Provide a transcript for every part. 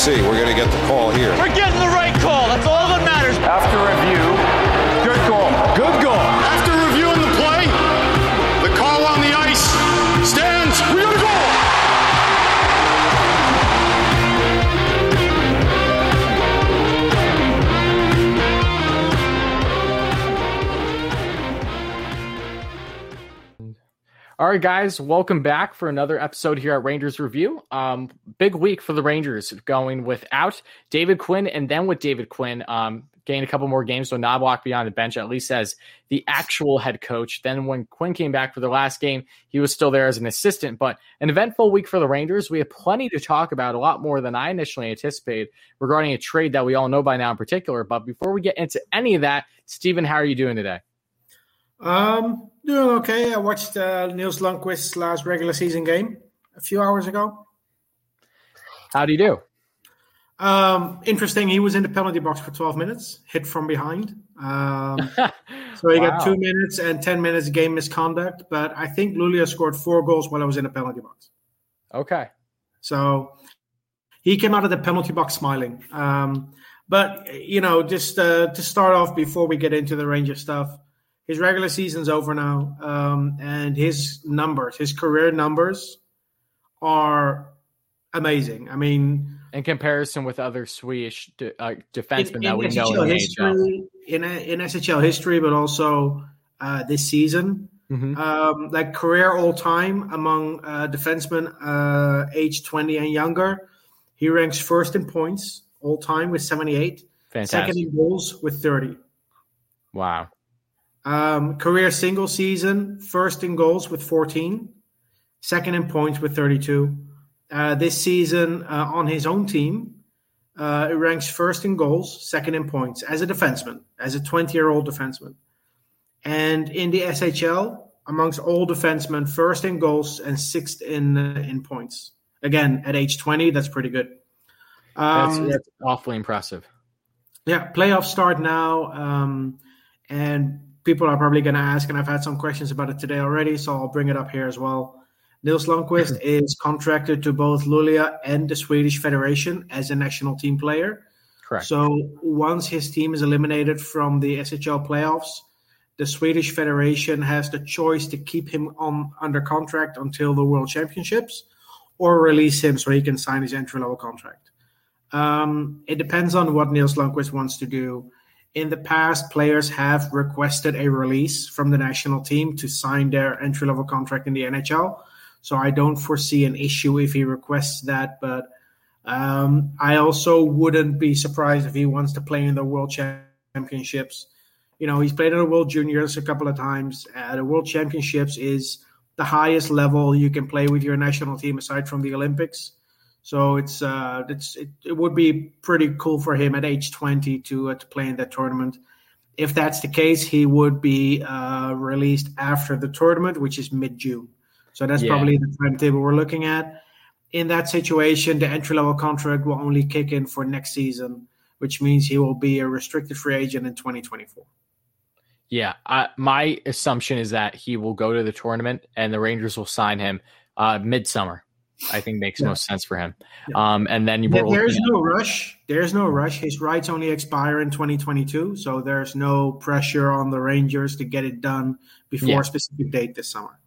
see. We're going to get the call here. We're getting All right, guys, welcome back for another episode here at Rangers Review. Um, big week for the Rangers, going without David Quinn, and then with David Quinn, um, gained a couple more games. So Knoblauch beyond the bench, at least as the actual head coach. Then when Quinn came back for the last game, he was still there as an assistant. But an eventful week for the Rangers. We have plenty to talk about, a lot more than I initially anticipated regarding a trade that we all know by now in particular. But before we get into any of that, Stephen, how are you doing today? Um, doing okay. I watched uh, Nils Lundkvist's last regular season game a few hours ago. How do you do? Um, interesting. He was in the penalty box for 12 minutes, hit from behind. Um, so he Wow. got two minutes and 10 minutes game misconduct. But I think Luleå scored four goals while I was in the penalty box. Okay. So he came out of the penalty box smiling. Um, but, you know, just uh, to start off before we get into the Ranger stuff, his regular season's over now. Um, and his numbers, his career numbers are amazing. I mean, In comparison with other Swedish de- uh, defensemen in, that we in know in the history, in, in SHL history, but also uh, this season, Mhm. um, like career all time among uh, defensemen uh, age 20 and younger. He ranks first in points all time with 78, second Fantastic. in goals with 30. Wow. Um, career single season, first in goals with 14, second in points with 32. Uh, this season uh, on his own team, uh, it ranks first in goals, second in points as a defenseman, as a 20 year old defenseman. And in the SHL, amongst all defensemen, first in goals and sixth in uh, in points. Again, at age 20, that's pretty good. That's, Um, that's awfully impressive. yeah, playoffs start now, um, and people are probably going to ask, and I've had some questions about it today already, so I'll bring it up here as well. Nils Lundkvist is contracted to both Luleå and the Swedish Federation as a national team player. Correct. So once his team is eliminated from the SHL playoffs, the Swedish Federation has the choice to keep him on under contract until the World Championships, or release him so he can sign his entry level contract. Um, it depends on what Nils Lundkvist wants to do. In the past, players have requested a release from the national team to sign their entry level contract in the NHL. So I don't foresee an issue if he requests that. But um, I also wouldn't be surprised if he wants to play in the World Championships. You know, he's played in the World Juniors a couple of times. Uh, the World Championships is the highest level you can play with your national team aside from the Olympics. So it's uh, it's it, it would be pretty cool for him at age 20 to uh, to play in that tournament. If that's the case, he would be uh, released after the tournament, which is mid June. So that's Yeah. probably the timetable we're looking at. In that situation, the entry level contract will only kick in for next season, which means he will be a restricted free agent in 2024. Yeah, I, my assumption is that he will go to the tournament and the Rangers will sign him uh, midsummer. I think makes Yeah. most sense for him. Yeah. Um, and then you there's no rush. There's no rush. His rights only expire in 2022, so there's no pressure on the Rangers to get it done before Yeah. a specific date this summer.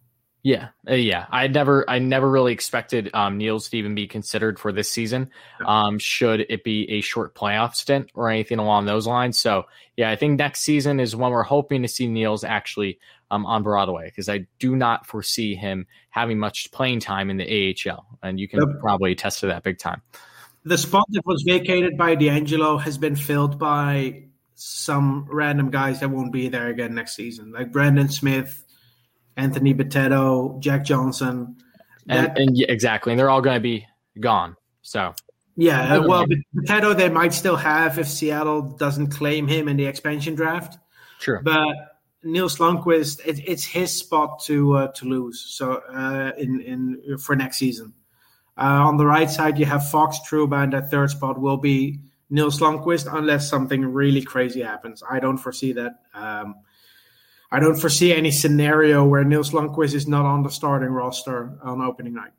Yeah, uh, yeah. I never, I never really expected um, Nils to even be considered for this season. Um, should it be a short playoff stint or anything along those lines? So, yeah, I think next season is when we're hoping to see Nils actually um, on Broadway because I do not foresee him having much playing time in the AHL, and you can Yep. probably attest to that big time. The spot that was vacated by DeAngelo has been filled by some random guys that won't be there again next season, like Brandon Smith, Anthony Bitetto, Jack Johnson. And, That- and yeah, exactly, and they're all going to be gone. So, Yeah, uh, well, Potato they might still have if Seattle doesn't claim him in the expansion draft. true. But Nils Lundkvist, it, it's his spot to uh, to lose. So uh, in in for next season, uh, on the right side you have Fox Trouba, and that third spot will be Nils Lundkvist unless something really crazy happens. I don't foresee that. Um, I don't foresee any scenario where Nils Lundkvist is not on the starting roster on opening night.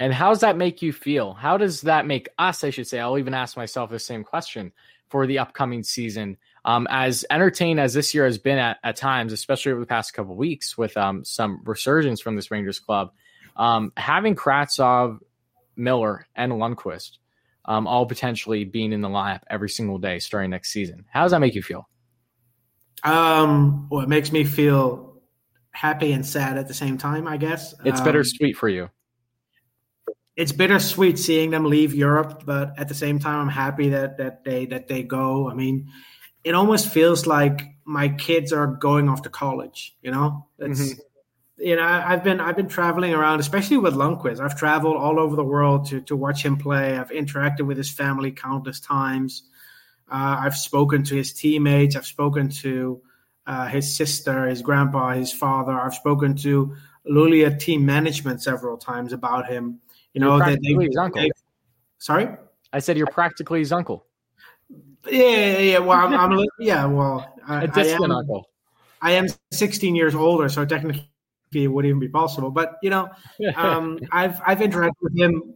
And how does that make you feel? How does that make us, I should say? I'll even ask myself the same question for the upcoming season. Um, as entertained as this year has been at, at times, especially over the past couple weeks with um, some resurgence from this Rangers club, um, having Kravtsov, Miller, and Lundkvist um, all potentially being in the lineup every single day starting next season. How does that make you feel? Um, well, it makes me feel happy and sad at the same time. I guess it's um, bittersweet for you. It's bittersweet seeing them leave Europe, but at the same time, I'm happy that that they that they go. I mean, it almost feels like my kids are going off to college. You know, it's mm-hmm. you know I've been I've been traveling around, especially with Lundkvist. I've traveled all over the world to to watch him play. I've interacted with his family countless times. Uh, I've spoken to his teammates. I've spoken to uh, his sister, his grandpa, his father. I've spoken to Luleå team management several times about him. You know, that they, his uncle. They, sorry, I said you're practically his uncle. Yeah, yeah, yeah. Well, I'm, I'm yeah. Well, I, a distant I am, uncle. I am 16 years older, so technically it would even be possible. But you know, um, I've I've interacted with him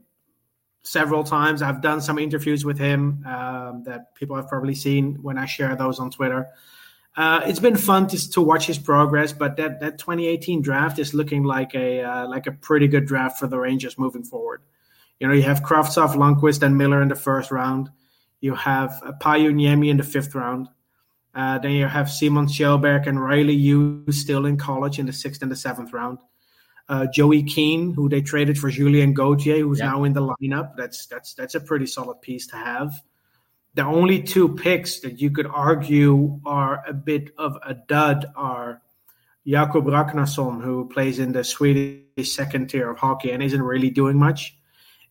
several times. I've done some interviews with him um, that people have probably seen when I share those on Twitter. Uh, it's been fun to, to watch his progress, but that, that 2018 draft is looking like a uh, like a pretty good draft for the Rangers moving forward. You know, you have Kravtsov, Lundkvist, and Miller in the first round. You have uh, Pajuniemi in the fifth round. Uh, then you have Simon Kjellberg and Riley Hughes still in college in the sixth and the seventh round uh, Joey Keane, who they traded for Julien Gauthier, who's now in the lineup. That's that's that's a pretty solid piece to have. The only two picks that you could argue are a bit of a dud are Jakob Ragnarsson, who plays in the Swedish second tier of hockey and isn't really doing much,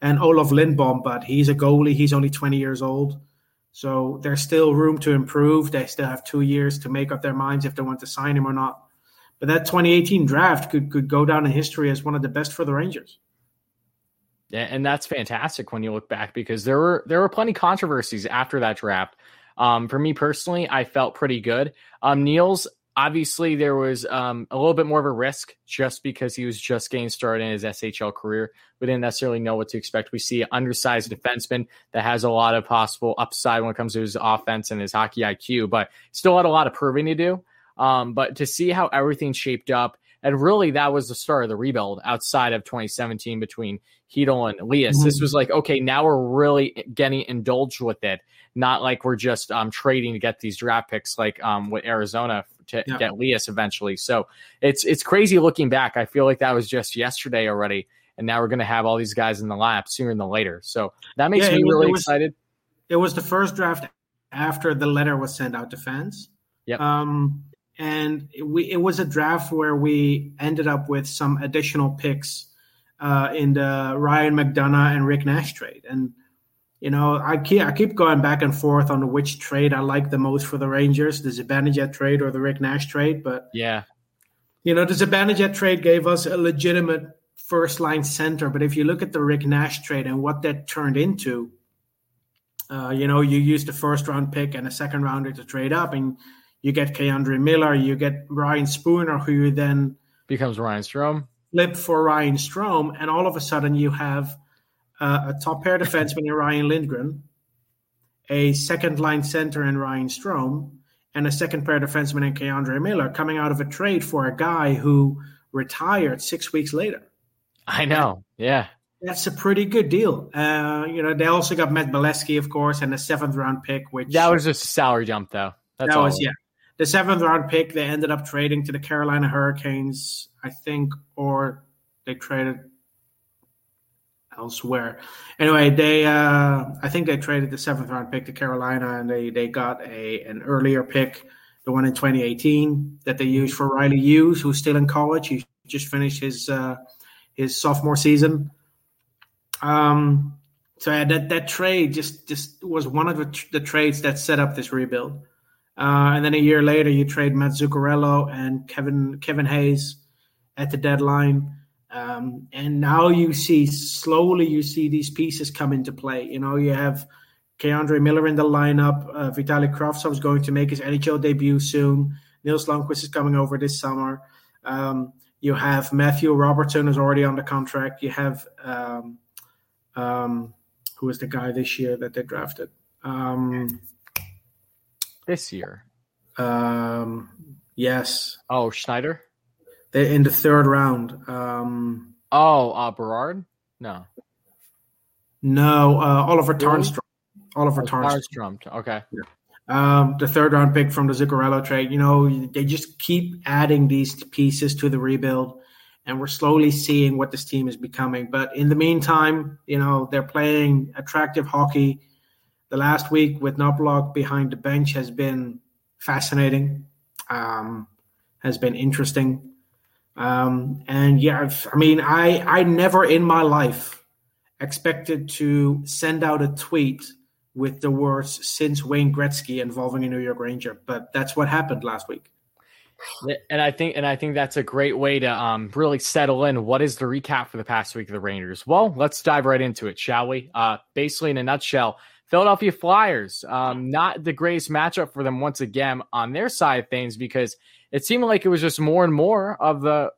and Olof Lindbom, but he's a goalie. He's only 20 years old. So there's still room to improve. They still have two years to make up their minds if they want to sign him or not. But that 2018 draft could could go down in history as one of the best for the Rangers. Yeah, and that's fantastic when you look back because there were there were plenty controversies after that draft. Um, for me personally, I felt pretty good. Um, Nils, obviously, there was um, a little bit more of a risk just because he was just getting started in his SHL career. We didn't necessarily know what to expect. We see an undersized defenseman that has a lot of possible upside when it comes to his offense and his hockey IQ, but still had a lot of proving to do. Um, but to see how everything shaped up, and really that was the start of the rebuild outside of 2017 between Chytil and Elias. This was like, okay, now we're really getting indulged with it, not like we're just um, trading to get these draft picks like um, with Arizona to yeah. get Elias eventually. So it's it's crazy looking back. I feel like that was just yesterday already, and now we're going to have all these guys in the lap sooner than later. So that makes yeah, me really was, excited. It was the first draft after the letter was sent out to fans. Yep. Um, and we it was a draft where we ended up with some additional picks uh, in the Ryan McDonagh and Rick Nash trade. And you know, I keep I keep going back and forth on which trade I like the most for the Rangers, the Zibanejad trade or the Rick Nash trade. But yeah, you know, the Zibanejad trade gave us a legitimate first line center. But if you look at the Rick Nash trade and what that turned into, uh, you know, you used the first round pick and a second rounder to trade up, and you get K'Andre Miller, you get Ryan Spooner, who then becomes Ryan Strome. Flip for Ryan Strome, and all of a sudden you have uh, a top pair defenseman in Ryan Lindgren, a second line center in Ryan Strome, and a second pair defenseman in K'Andre Miller coming out of a trade for a guy who retired six weeks later. I know. Yeah. That's a pretty good deal. Uh, you know, they also got Matt Beleskey, of course, and a seventh round pick, which that was just a salary jump, though. That's that all. was yeah the seventh round pick they ended up trading to the Carolina Hurricanes, I think, or they traded elsewhere. Anyway, they uh, I think they traded the seventh round pick to Carolina, and they they got a an earlier pick, the one in 2018 that they used for Riley Hughes, who's still in college. He just finished his uh, his sophomore season. Um, so yeah, that that trade just just was one of the, the trades that set up this rebuild. Uh, and then a year later, you trade Matt Zuccarello and Kevin Kevin Hayes at the deadline. Um, and now you see slowly you see these pieces come into play. You know, you have K'Andre Miller in the lineup. Uh, Vitali is going to make his NHL debut soon. Nils Lundkvist is coming over this summer. Um, you have Matthew Robertson is already on the contract. You have um, Um, who was the guy this year that they drafted? Um, this year. Um, yes. Oh, Schneider. They in the third round. Um, oh, uh, Berard. No. No, uh, Oliver Tarnstrom. Oliver oh, Tarnstrom. Okay. Yeah. Um, the third round pick from the Zuccarello trade. You know, they just keep adding these pieces to the rebuild, and we're slowly seeing what this team is becoming. But in the meantime, you know, they're playing attractive hockey. The last week with Knoblauch behind the bench has been fascinating, um, has been interesting. Um, and yeah, I mean, I I never in my life expected to send out a tweet with the words since Wayne Gretzky involving a New York Ranger, but that's what happened last week. And I think and I think that's a great way to um, really settle in. What is the recap for the past week of the Rangers? Well, let's dive right into it, shall we? Uh, basically, in a nutshell, Philadelphia Flyers, um, not the greatest matchup for them once again on their side of things because it seemed like it was just more and more of the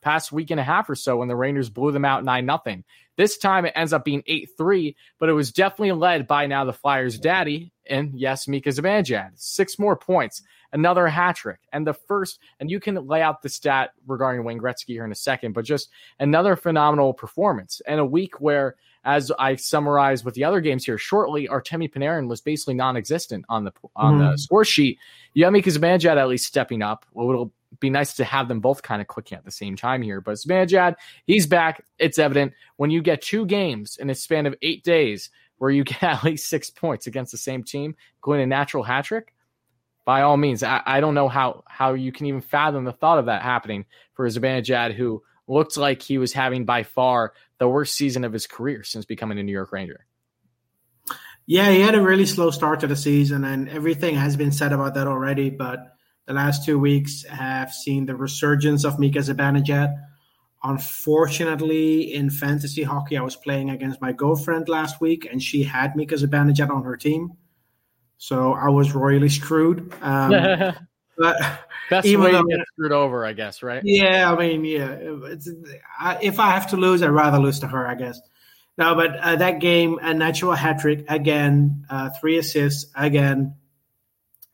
past week and a half or so when the Rangers blew them out 9 nothing. This time it ends up being 8 3, but it was definitely led by now the Flyers' daddy, and yes, Mika Zibanejad. Six more points, another hat trick, and the first, and you can lay out the stat regarding Wayne Gretzky here in a second, but just another phenomenal performance and a week where as I summarize with the other games here shortly, Artemi Panarin was basically non-existent on the on mm-hmm. the score sheet. Yummy Zibanejad at least stepping up. Well, it'll be nice to have them both kind of clicking at the same time here. But Zibanejad, he's back. It's evident when you get two games in a span of eight days where you get at least six points against the same team, going a natural hat trick. By all means, I, I don't know how how you can even fathom the thought of that happening for Zibanejad, who looked like he was having by far the worst season of his career since becoming a New York Ranger. Yeah, he had a really slow start to the season, and everything has been said about that already. But the last two weeks have seen the resurgence of Mika Zibanejad. Unfortunately, in fantasy hockey, I was playing against my girlfriend last week, and she had Mika Zibanejad on her team, so I was royally screwed. Um, but that's the way you get screwed over, I guess, right? Yeah, I mean, yeah. I, if I have to lose, I'd rather lose to her, I guess. No, but uh, that game, a natural hat trick again, uh, three assists again,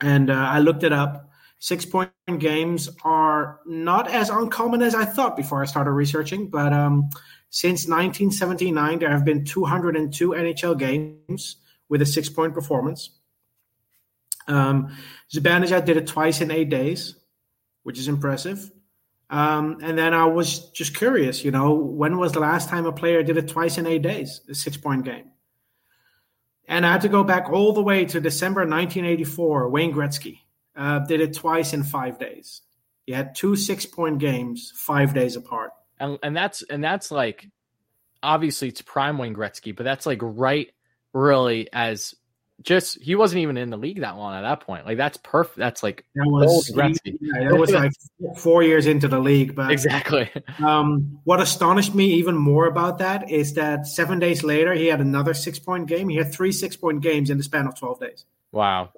and uh, I looked it up. Six point games are not as uncommon as I thought before I started researching, but um, since 1979, there have been 202 NHL games with a six point performance. Um, Zibanejad did it twice in eight days which is impressive. Um, and then I was just curious, you know, when was the last time a player did it twice in eight days, a six point game? And I had to go back all the way to December 1984. Wayne Gretzky uh, did it twice in five days. He had two six point games, five days apart. And, and that's and that's like obviously it's prime Wayne Gretzky, but that's like right really as just he wasn't even in the league that long at that point. Like that's perfect. That's like that was yeah, that was like four years into the league. But exactly. Um, what astonished me even more about that is that seven days later he had another six point game. He had three six point games in the span of twelve days. Wow.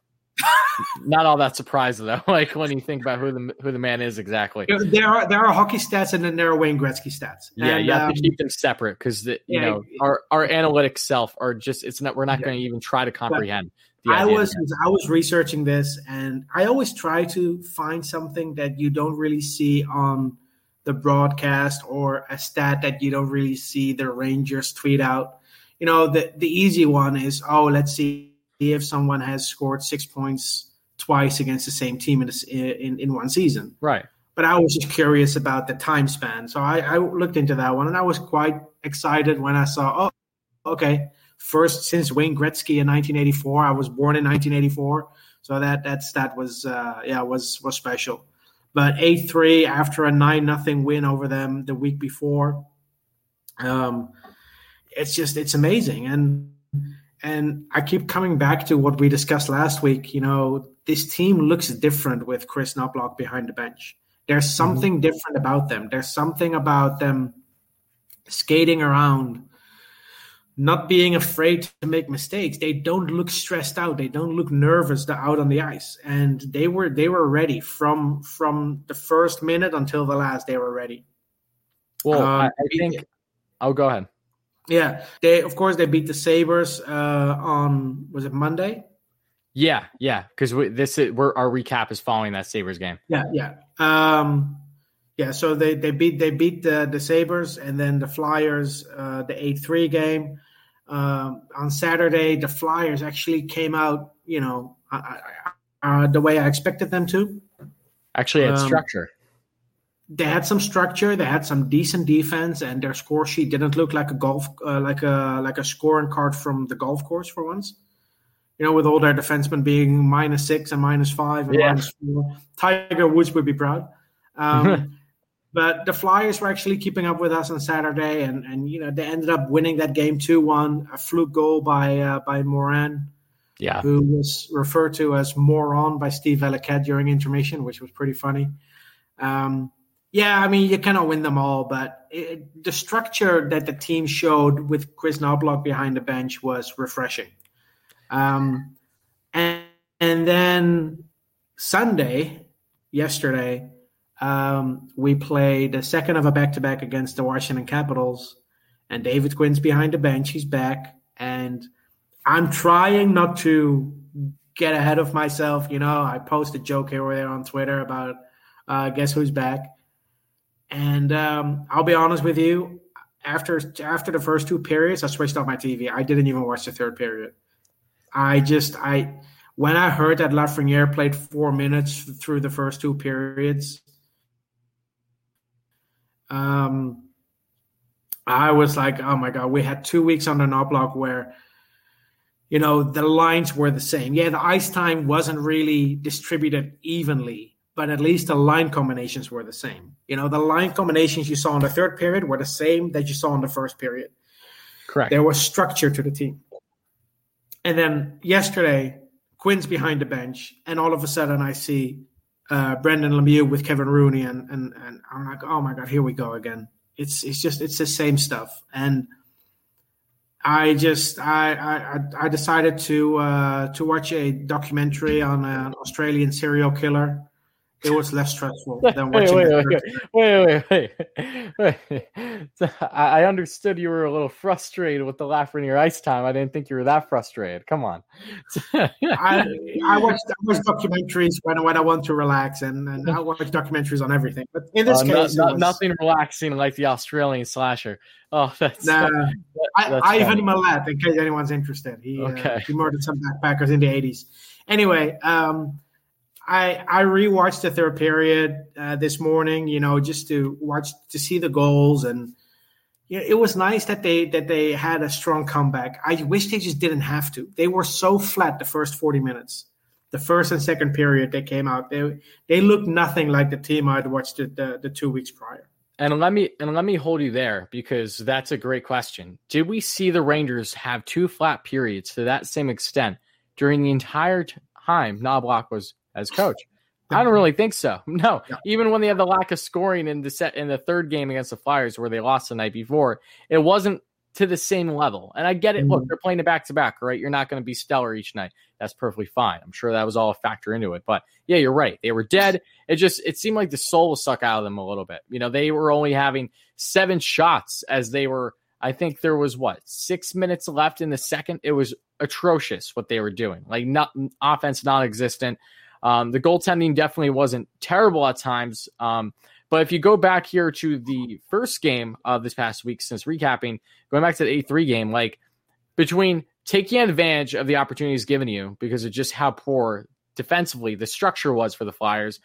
Not all that surprising though. Like when you think about who the who the man is exactly. There are there are hockey stats and then there are Wayne Gretzky stats. Yeah, and, you have um, to keep them separate because you yeah, know our our analytic self are just it's not we're not yeah. going to even try to comprehend. I was I was researching this and I always try to find something that you don't really see on the broadcast or a stat that you don't really see the Rangers tweet out. You know, the the easy one is oh let's see if someone has scored six points twice against the same team in, in, in one season. Right. But I was just curious about the time span. So I, I looked into that one and I was quite excited when I saw, oh, okay, first since Wayne Gretzky in 1984. I was born in 1984. So that, that stat was, uh, yeah, was, was special. But 8 3 after a 9 nothing win over them the week before. Um, it's just, it's amazing. And, and I keep coming back to what we discussed last week. You know, this team looks different with Chris Knoblauch behind the bench. There's mm-hmm. something mm-hmm. different about them. There's something about them skating around, not being afraid to make mistakes. They don't look stressed out. They don't look nervous out on the ice. And they were they were ready from from the first minute until the last. They were ready. Well, um, I, I think. Oh, go ahead. Yeah, they of course they beat the Sabres uh, on was it Monday? Yeah, yeah, because this is we're our recap is following that Sabres game. Yeah, yeah, um, yeah. So they they beat they beat the the Sabres and then the Flyers uh, the eight three game um, on Saturday. The Flyers actually came out, you know, I, I, uh, the way I expected them to. Actually, had um, structure they had some structure. They had some decent defense, and their score sheet didn't look like a golf uh, like a like a scoring card from the golf course for once. You know, with all their defensemen being minus six and minus five and yeah. minus four, Tiger Woods would be proud. Um, but the Flyers were actually keeping up with us on Saturday, and and you know they ended up winning that game two one, a fluke goal by uh, by Morin. Yeah, who was referred to as moron by Steve Valiquette during intermission, which was pretty funny. Um, yeah, I mean, you cannot win them all, but it, the structure that the team showed with Chris Knoblauch behind the bench was refreshing. Um, and, and then Sunday, yesterday, um, we played the second of a back to back against the Washington Capitals, and David Quinn's behind the bench. He's back, and I'm trying not to get ahead of myself. You know, I post a joke here or there on Twitter about uh, guess who's back and um, I'll be honest with you, after after the first two periods, I switched off my TV. I didn't even watch the third period. I just I when I heard that Lafreniere played four minutes through the first two periods, um, I was like, oh my god, we had two weeks on the Knoblauch where you know the lines were the same. Yeah, the ice time wasn't really distributed evenly but at least the line combinations were the same. You know, the line combinations you saw in the third period were the same that you saw in the first period. Correct. There was structure to the team. And then yesterday, Quinn's behind the bench, and all of a sudden I see uh, Brendan Lemieux with Kevin Rooney, and, and and I'm like, oh my god, here we go again. It's it's just it's the same stuff, and I just I I, I decided to uh, to watch a documentary on an Australian serial killer it was less stressful than watching. wait, wait, wait, wait, wait, wait, So I understood you were a little frustrated with the Lafreniere ice time. I didn't think you were that frustrated. Come on. I, I watch I watch documentaries when, when I want to relax, and, and I watch documentaries on everything. But in this uh, case, no, was, nothing relaxing like the Australian slasher. Oh, that's nah. That's I, Ivan Milat, in case anyone's interested. He uh, okay. uh, he murdered some backpackers in the eighties. Anyway. um I I rewatched the third period uh, this morning, you know, just to watch to see the goals, and you know, it was nice that they that they had a strong comeback. I wish they just didn't have to. They were so flat the first forty minutes, the first and second period they came out. They they looked nothing like the team I'd watched the, the, the two weeks prior. And let me and let me hold you there because that's a great question. Did we see the Rangers have two flat periods to that same extent during the entire time Knoblauch was as coach. I don't really think so. No, even when they had the lack of scoring in the set in the third game against the Flyers, where they lost the night before, it wasn't to the same level. And I get it. Mm-hmm. Look, they're playing it back to back, right? You're not going to be stellar each night. That's perfectly fine. I'm sure that was all a factor into it. But yeah, you're right. They were dead. It just it seemed like the soul was sucked out of them a little bit. You know, they were only having seven shots as they were. I think there was what six minutes left in the second. It was atrocious what they were doing. Like not offense non-existent. Um, the goaltending definitely wasn't terrible at times. Um, but if you go back here to the first game of this past week, since recapping, going back to the 8 3 game, like between taking advantage of the opportunities given you because of just how poor defensively the structure was for the Flyers,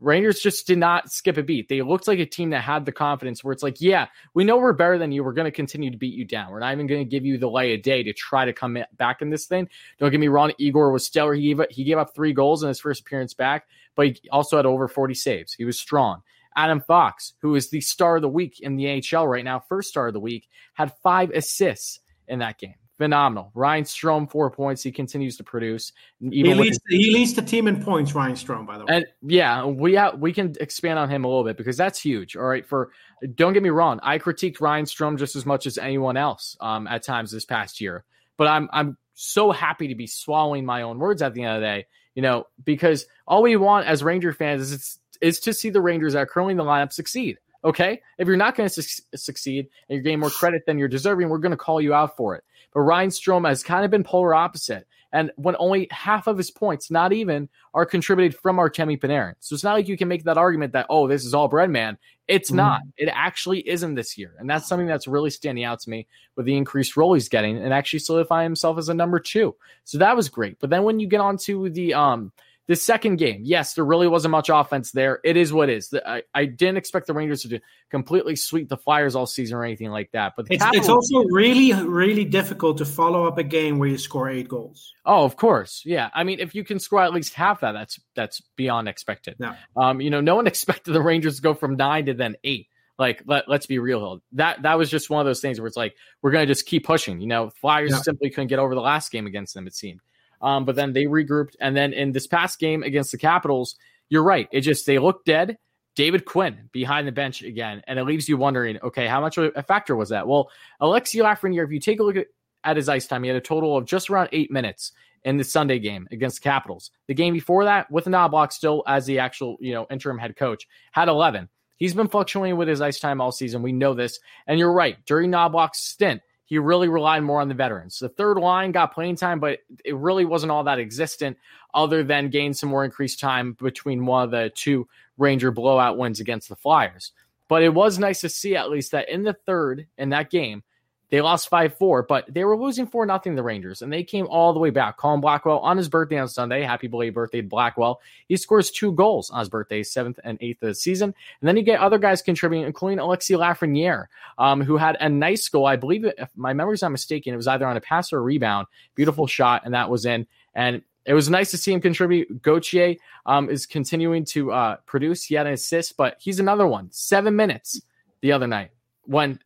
Rangers just did not skip a beat. They looked like a team that had the confidence where it's like, yeah, we know we're better than you. We're going to continue to beat you down. We're not even going to give you the light of day to try to come back in this thing. Don't get me wrong. Igor was stellar. He gave, he gave up three goals in his first appearance back, but he also had over 40 saves. He was strong. Adam Fox, who is the star of the week in the AHL right now, first star of the week, had five assists in that game phenomenal. Ryan Strome, four points. He continues to produce. he leads, his, he leads the team in points, Ryan Strome, by the way. And yeah, we ha- we can expand on him a little bit because that's huge. All right. For don't get me wrong, I critiqued Ryan Strome just as much as anyone else um, at times this past year. But I'm I'm so happy to be swallowing my own words at the end of the day, you know, because all we want as Ranger fans is is to see the Rangers that are currently in the lineup succeed. Okay. If you're not going to su- succeed and you're getting more credit than you're deserving, we're going to call you out for it. But Ryan Strome has kind of been polar opposite. And when only half of his points, not even, are contributed from Artemi Panarin. So it's not like you can make that argument that, oh, this is all Breadman. It's mm-hmm. not. It actually isn't this year. And that's something that's really standing out to me with the increased role he's getting and actually solidifying himself as a number two. So that was great. But then when you get on to the um the second game, yes, there really wasn't much offense there. It is what it is. I, I didn't expect the Rangers to completely sweep the Flyers all season or anything like that. But it's, Capitals, it's also really, really difficult to follow up a game where you score eight goals. Oh, of course, yeah. I mean, if you can score at least half that, that's that's beyond expected. No. Um, you know, no one expected the Rangers to go from nine to then eight. Like, let, let's be real. That that was just one of those things where it's like we're going to just keep pushing. You know, Flyers yeah. simply couldn't get over the last game against them. It seemed. Um, but then they regrouped. And then in this past game against the Capitals, you're right. It just, they look dead. David Quinn behind the bench again. And it leaves you wondering, okay, how much of a factor was that? Well, Alexi Lafreniere, if you take a look at, at his ice time, he had a total of just around eight minutes in the Sunday game against the Capitals. The game before that, with Knoblauch still as the actual, you know, interim head coach, had 11. He's been fluctuating with his ice time all season. We know this. And you're right. During Knoblauch's stint, he really relied more on the veterans. The third line got playing time, but it really wasn't all that existent other than gain some more increased time between one of the two Ranger blowout wins against the Flyers. But it was nice to see at least that in the third in that game, they lost 5 4, but they were losing 4 nothing the Rangers, and they came all the way back. Colin Blackwell on his birthday on Sunday, happy belated birthday Blackwell. He scores two goals on his birthday, seventh and eighth of the season. And then you get other guys contributing, including Alexi Lafreniere, um, who had a nice goal. I believe, if my memory's not mistaken, it was either on a pass or a rebound. Beautiful shot, and that was in. And it was nice to see him contribute. Gauthier um, is continuing to uh, produce. He had an assist, but he's another one. Seven minutes the other night when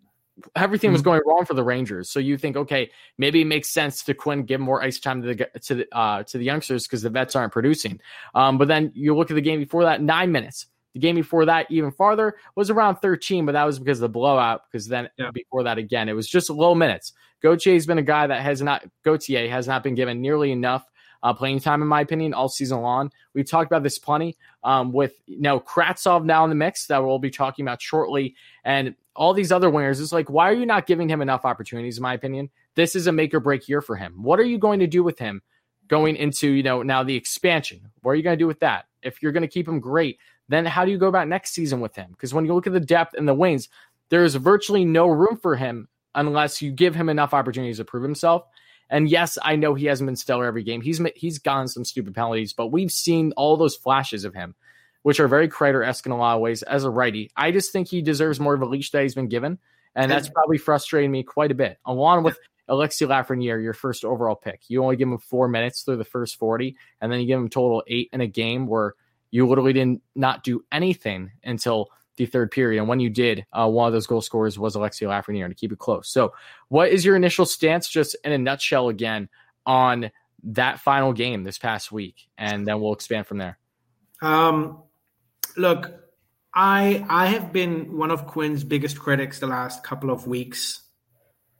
everything was mm-hmm. going wrong for the Rangers. So you think, okay, maybe it makes sense to Quinn give more ice time to the to the uh, to the youngsters because the vets aren't producing. Um, but then you look at the game before that, nine minutes. The game before that, even farther, was around 13, but that was because of the blowout. Because then yeah. before that, again, it was just low minutes. Gauthier has been a guy that has not Gauthier has not been given nearly enough uh, playing time, in my opinion, all season long. We've talked about this plenty um, with you know Kravtsov now in the mix that we'll be talking about shortly, and all these other winners. It's like, why are you not giving him enough opportunities? In my opinion, this is a make or break year for him. What are you going to do with him going into you know now the expansion? What are you going to do with that? If you're going to keep him great, then how do you go about next season with him? Because when you look at the depth and the wings, there is virtually no room for him unless you give him enough opportunities to prove himself. And yes, I know he hasn't been stellar every game. He's he's gotten some stupid penalties, but we've seen all those flashes of him, which are very Kreider esque in a lot of ways as a righty. I just think he deserves more of a leash that he's been given, and that's probably frustrating me quite a bit. Along with Alexi Lafreniere, your first overall pick, you only give him four minutes through the first forty, and then you give him total eight in a game where you literally didn't not do anything until the third period. And when you did, uh, one of those goal scorers was Alexi Lafreniere to keep it close. So, what is your initial stance, just in a nutshell, again, on that final game this past week? And then we'll expand from there. Um, look, I I have been one of Quinn's biggest critics the last couple of weeks.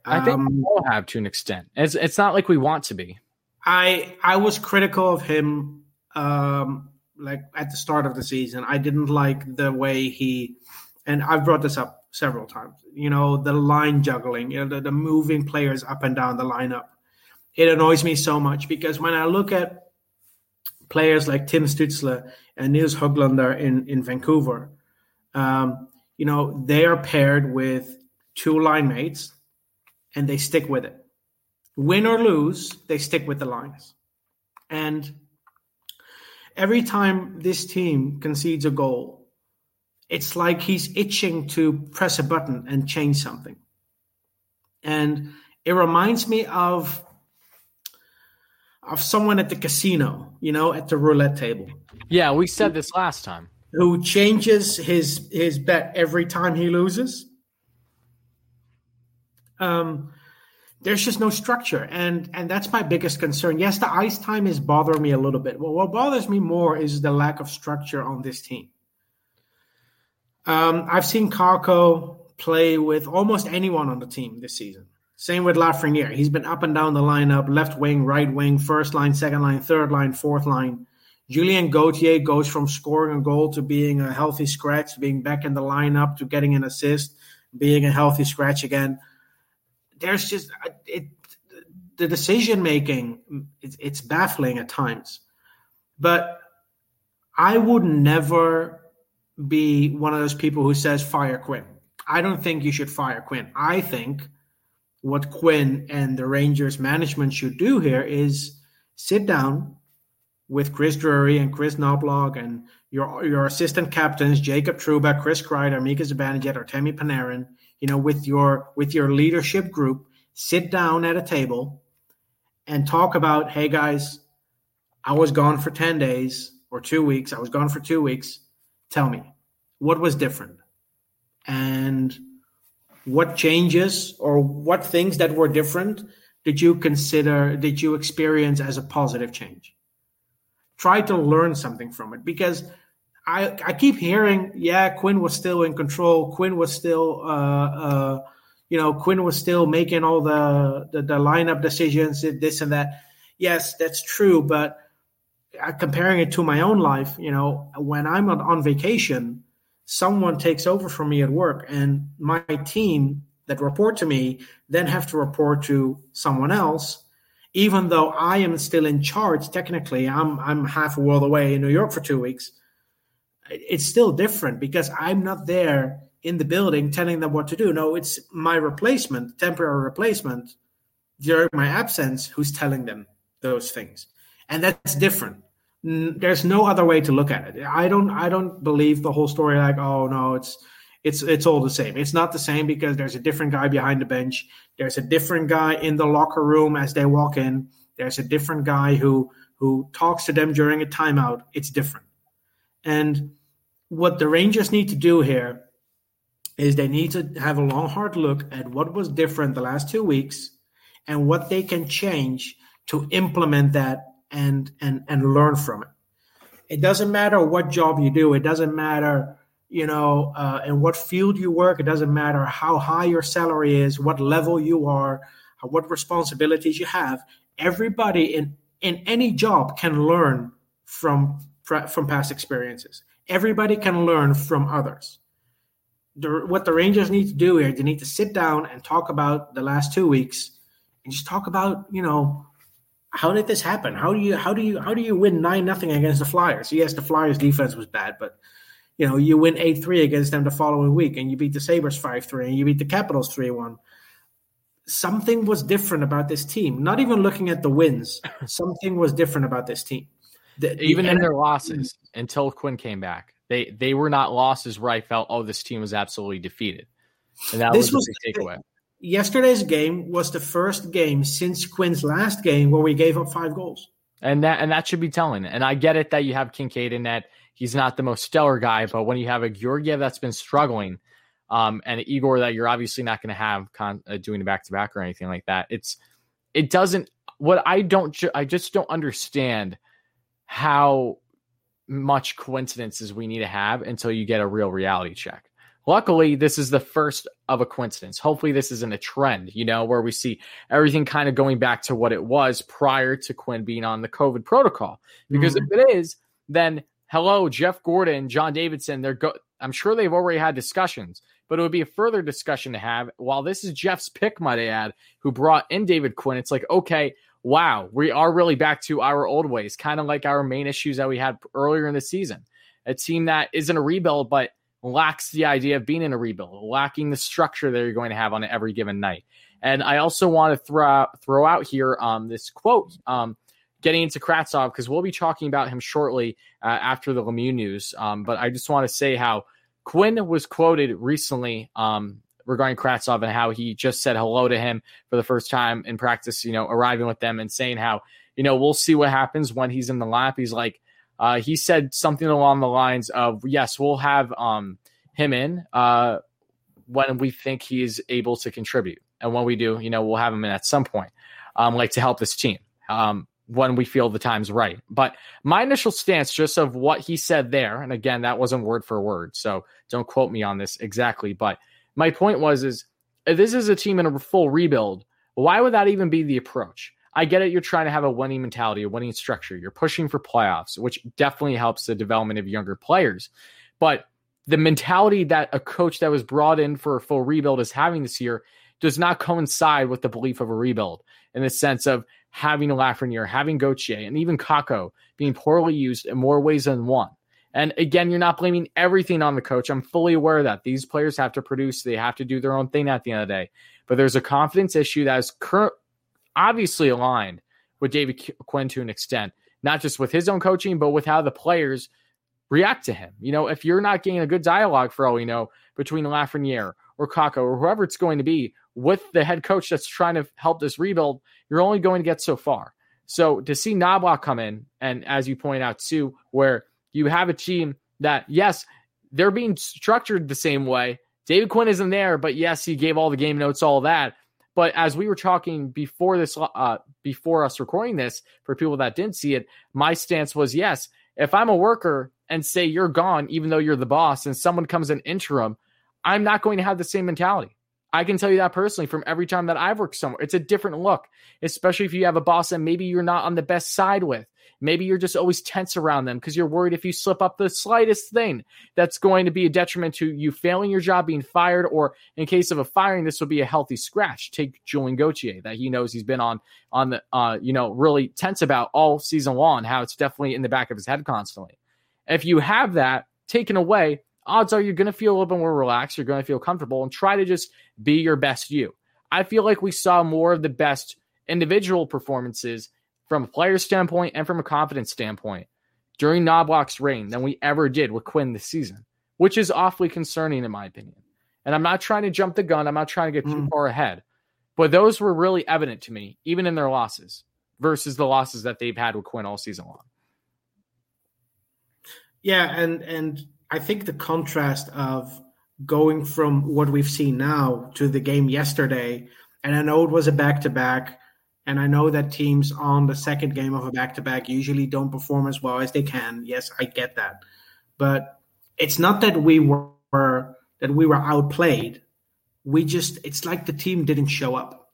I think um, we all have to an extent. It's it's not like we want to be. I I was critical of him um, like at the start of the season. I didn't like the way he, and I've brought this up several times. You know, the line juggling, you know, the, the moving players up and down the lineup. It annoys me so much because when I look at players like Tim Stützle and Nils Hoglander in in Vancouver, um, you know, they are paired with two line mates, and they stick with it. Win or lose, they stick with the lines, and every time this team concedes a goal, it's like he's itching to press a button and change something. And it reminds me of of someone at the casino, you know, at the roulette table. Yeah, we said this last time. Who changes his his bet every time he loses. Um there's just no structure and and that's my biggest concern. Yes the ice time is bothering me a little bit. Well what bothers me more is the lack of structure on this team. Um, i've seen Kakko play with almost anyone on the team this season. Same with lafreniere. He's been up and down the lineup left wing right wing first line second line third line fourth line. Julien Gauthier goes from scoring a goal to being a healthy scratch, being back in the lineup, to getting an assist, being a healthy scratch again. There's just uh, it, the decision making. It's, it's baffling at times, but I would never be one of those people who says fire Quinn. I don't think you should fire Quinn. I think what Quinn and the Rangers management should do here is sit down with Chris Drury and chris Knoblauch and your your assistant captains Jacob Trouba, Chris Kreider, Mika Zibanejad, Artemi Panarin. You know, with your with your leadership group, sit down at a table and talk about, hey guys, I was gone for ten days or two weeks. I was gone for two weeks. Tell me, what was different? And what changes or what things that were different did you consider, did you experience as a positive change? Try to learn something from it because I, I keep hearing, yeah, Quinn was still in control. Quinn was still, uh, uh, you know, Quinn was still making all the, the, the lineup decisions, this and that. Yes, that's true. But uh, comparing it to my own life, you know, when I'm on, on vacation, someone takes over for me at work and my team that report to me then have to report to someone else even though i am still in charge technically i'm i'm half a world away in new york for two weeks it's still different because i'm not there in the building telling them what to do no it's my replacement temporary replacement during my absence who's telling them those things and that's different there's no other way to look at it. I don't I don't believe the whole story like oh no it's it's it's all the same. It's not the same because there's a different guy behind the bench. There's a different guy in the locker room as they walk in. There's a different guy who who talks to them during a timeout. It's different. And what the Rangers need to do here is they need to have a long hard look at what was different the last 2 weeks and what they can change to implement that and and and learn from it. It doesn't matter what job you do. It doesn't matter, you know, uh, in what field you work. It doesn't matter how high your salary is, what level you are, what responsibilities you have. Everybody in in any job can learn from from past experiences. Everybody can learn from others. The, what the Rangers need to do here, they need to sit down and talk about the last two weeks and just talk about, you know, how did this happen? How do you how do you how do you win nine nothing against the Flyers? Yes, the Flyers defense was bad, but you know you win eight three against them the following week, and you beat the Sabres five three, and you beat the Capitals three one. Something was different about this team. Not even looking at the wins, something was different about this team. The, even the, in their losses, until Quinn came back, they they were not losses where I felt, oh, this team was absolutely defeated, and that this was, was the takeaway yesterday's game was the first game since Quinn's last game where we gave up five goals. And that and that should be telling. And I get it that you have Kinkaid in that he's not the most stellar guy, but when you have a Georgiev that's been struggling, um, and Igor that you're obviously not going to have con- uh, doing a back to back or anything like that, it's it doesn't. What I don't, ju- I just don't understand how much coincidences we need to have until you get a real reality check. Luckily, this is the first of a coincidence. Hopefully, this isn't a trend, you know, where we see everything kind of going back to what it was prior to Quinn being on the COVID protocol. Because mm-hmm. if it is, then hello, Jeff Gorton, John Davidson, they're go- I'm sure they've already had discussions, but it would be a further discussion to have. While this is Jeff's pick, might I add, who brought in David Quinn, it's like, okay, wow, we are really back to our old ways, kind of like our main issues that we had earlier in the season. A team that isn't a rebuild, but lacks the idea of being in a rebuild, lacking the structure that you're going to have on every given night. And I also want to throw out, throw out here um, this quote, um, getting into Kravtsov, because we'll be talking about him shortly uh, after the Lemieux news. Um, but I just want to say how Quinn was quoted recently um, regarding Kravtsov and how he just said hello to him for the first time in practice, you know, arriving with them and saying how, you know, we'll see what happens when he's in the lap. He's like, uh, he said something along the lines of, "Yes, we'll have um, him in uh, when we think he is able to contribute, and when we do, you know, we'll have him in at some point, um, like to help this team um, when we feel the time's right." But my initial stance, just of what he said there, and again, that wasn't word for word, so don't quote me on this exactly. But my point was, is uh, this is a team in a full rebuild. Why would that even be the approach? I get it. You're trying to have a winning mentality, a winning structure. You're pushing for playoffs, which definitely helps the development of younger players. But the mentality that a coach that was brought in for a full rebuild is having this year does not coincide with the belief of a rebuild in the sense of having Lafreniere, having Gauthier, and even Kakko being poorly used in more ways than one. And again, you're not blaming everything on the coach. I'm fully aware that these players have to produce, they have to do their own thing at the end of the day. But there's a confidence issue that is current, obviously aligned with David Quinn to an extent, not just with his own coaching, but with how the players react to him. You know, if you're not getting a good dialogue for all we know between Lafreniere or Kakko or whoever it's going to be with the head coach that's trying to help this rebuild, you're only going to get so far. So to see Knoblauch come in, and as you point out too, where you have a team that, yes, they're being structured the same way. David Quinn isn't there, but yes, he gave all the game notes, all that. But as we were talking before this, uh, before us recording this, for people that didn't see it, my stance was yes. If I'm a worker and say you're gone, even though you're the boss, and someone comes in interim, I'm not going to have the same mentality. I can tell you that personally from every time that I've worked somewhere. It's a different look, especially if you have a boss that maybe you're not on the best side with. Maybe you're just always tense around them because you're worried if you slip up the slightest thing, that's going to be a detriment to you failing your job, being fired, or in case of a firing, this will be a healthy scratch. Take Julien Gauthier that he knows he's been on on the uh, you know really tense about all season long, how it's definitely in the back of his head constantly. If you have that taken away, odds are you're going to feel a little bit more relaxed. You're going to feel comfortable and try to just be your best you. I feel like we saw more of the best individual performances from a player standpoint and from a confidence standpoint during Knoblauch's reign than we ever did with Quinn this season, which is awfully concerning in my opinion. And I'm not trying to jump the gun. I'm not trying to get too mm. far ahead, but those were really evident to me, even in their losses versus the losses that they've had with Quinn all season long. Yeah, and and I think the contrast of going from what we've seen now to the game yesterday, and I know it was a back to back, and I know that teams on the second game of a back to back usually don't perform as well as they can. Yes, I get that. But it's not that we were that we were outplayed. We just it's like the team didn't show up.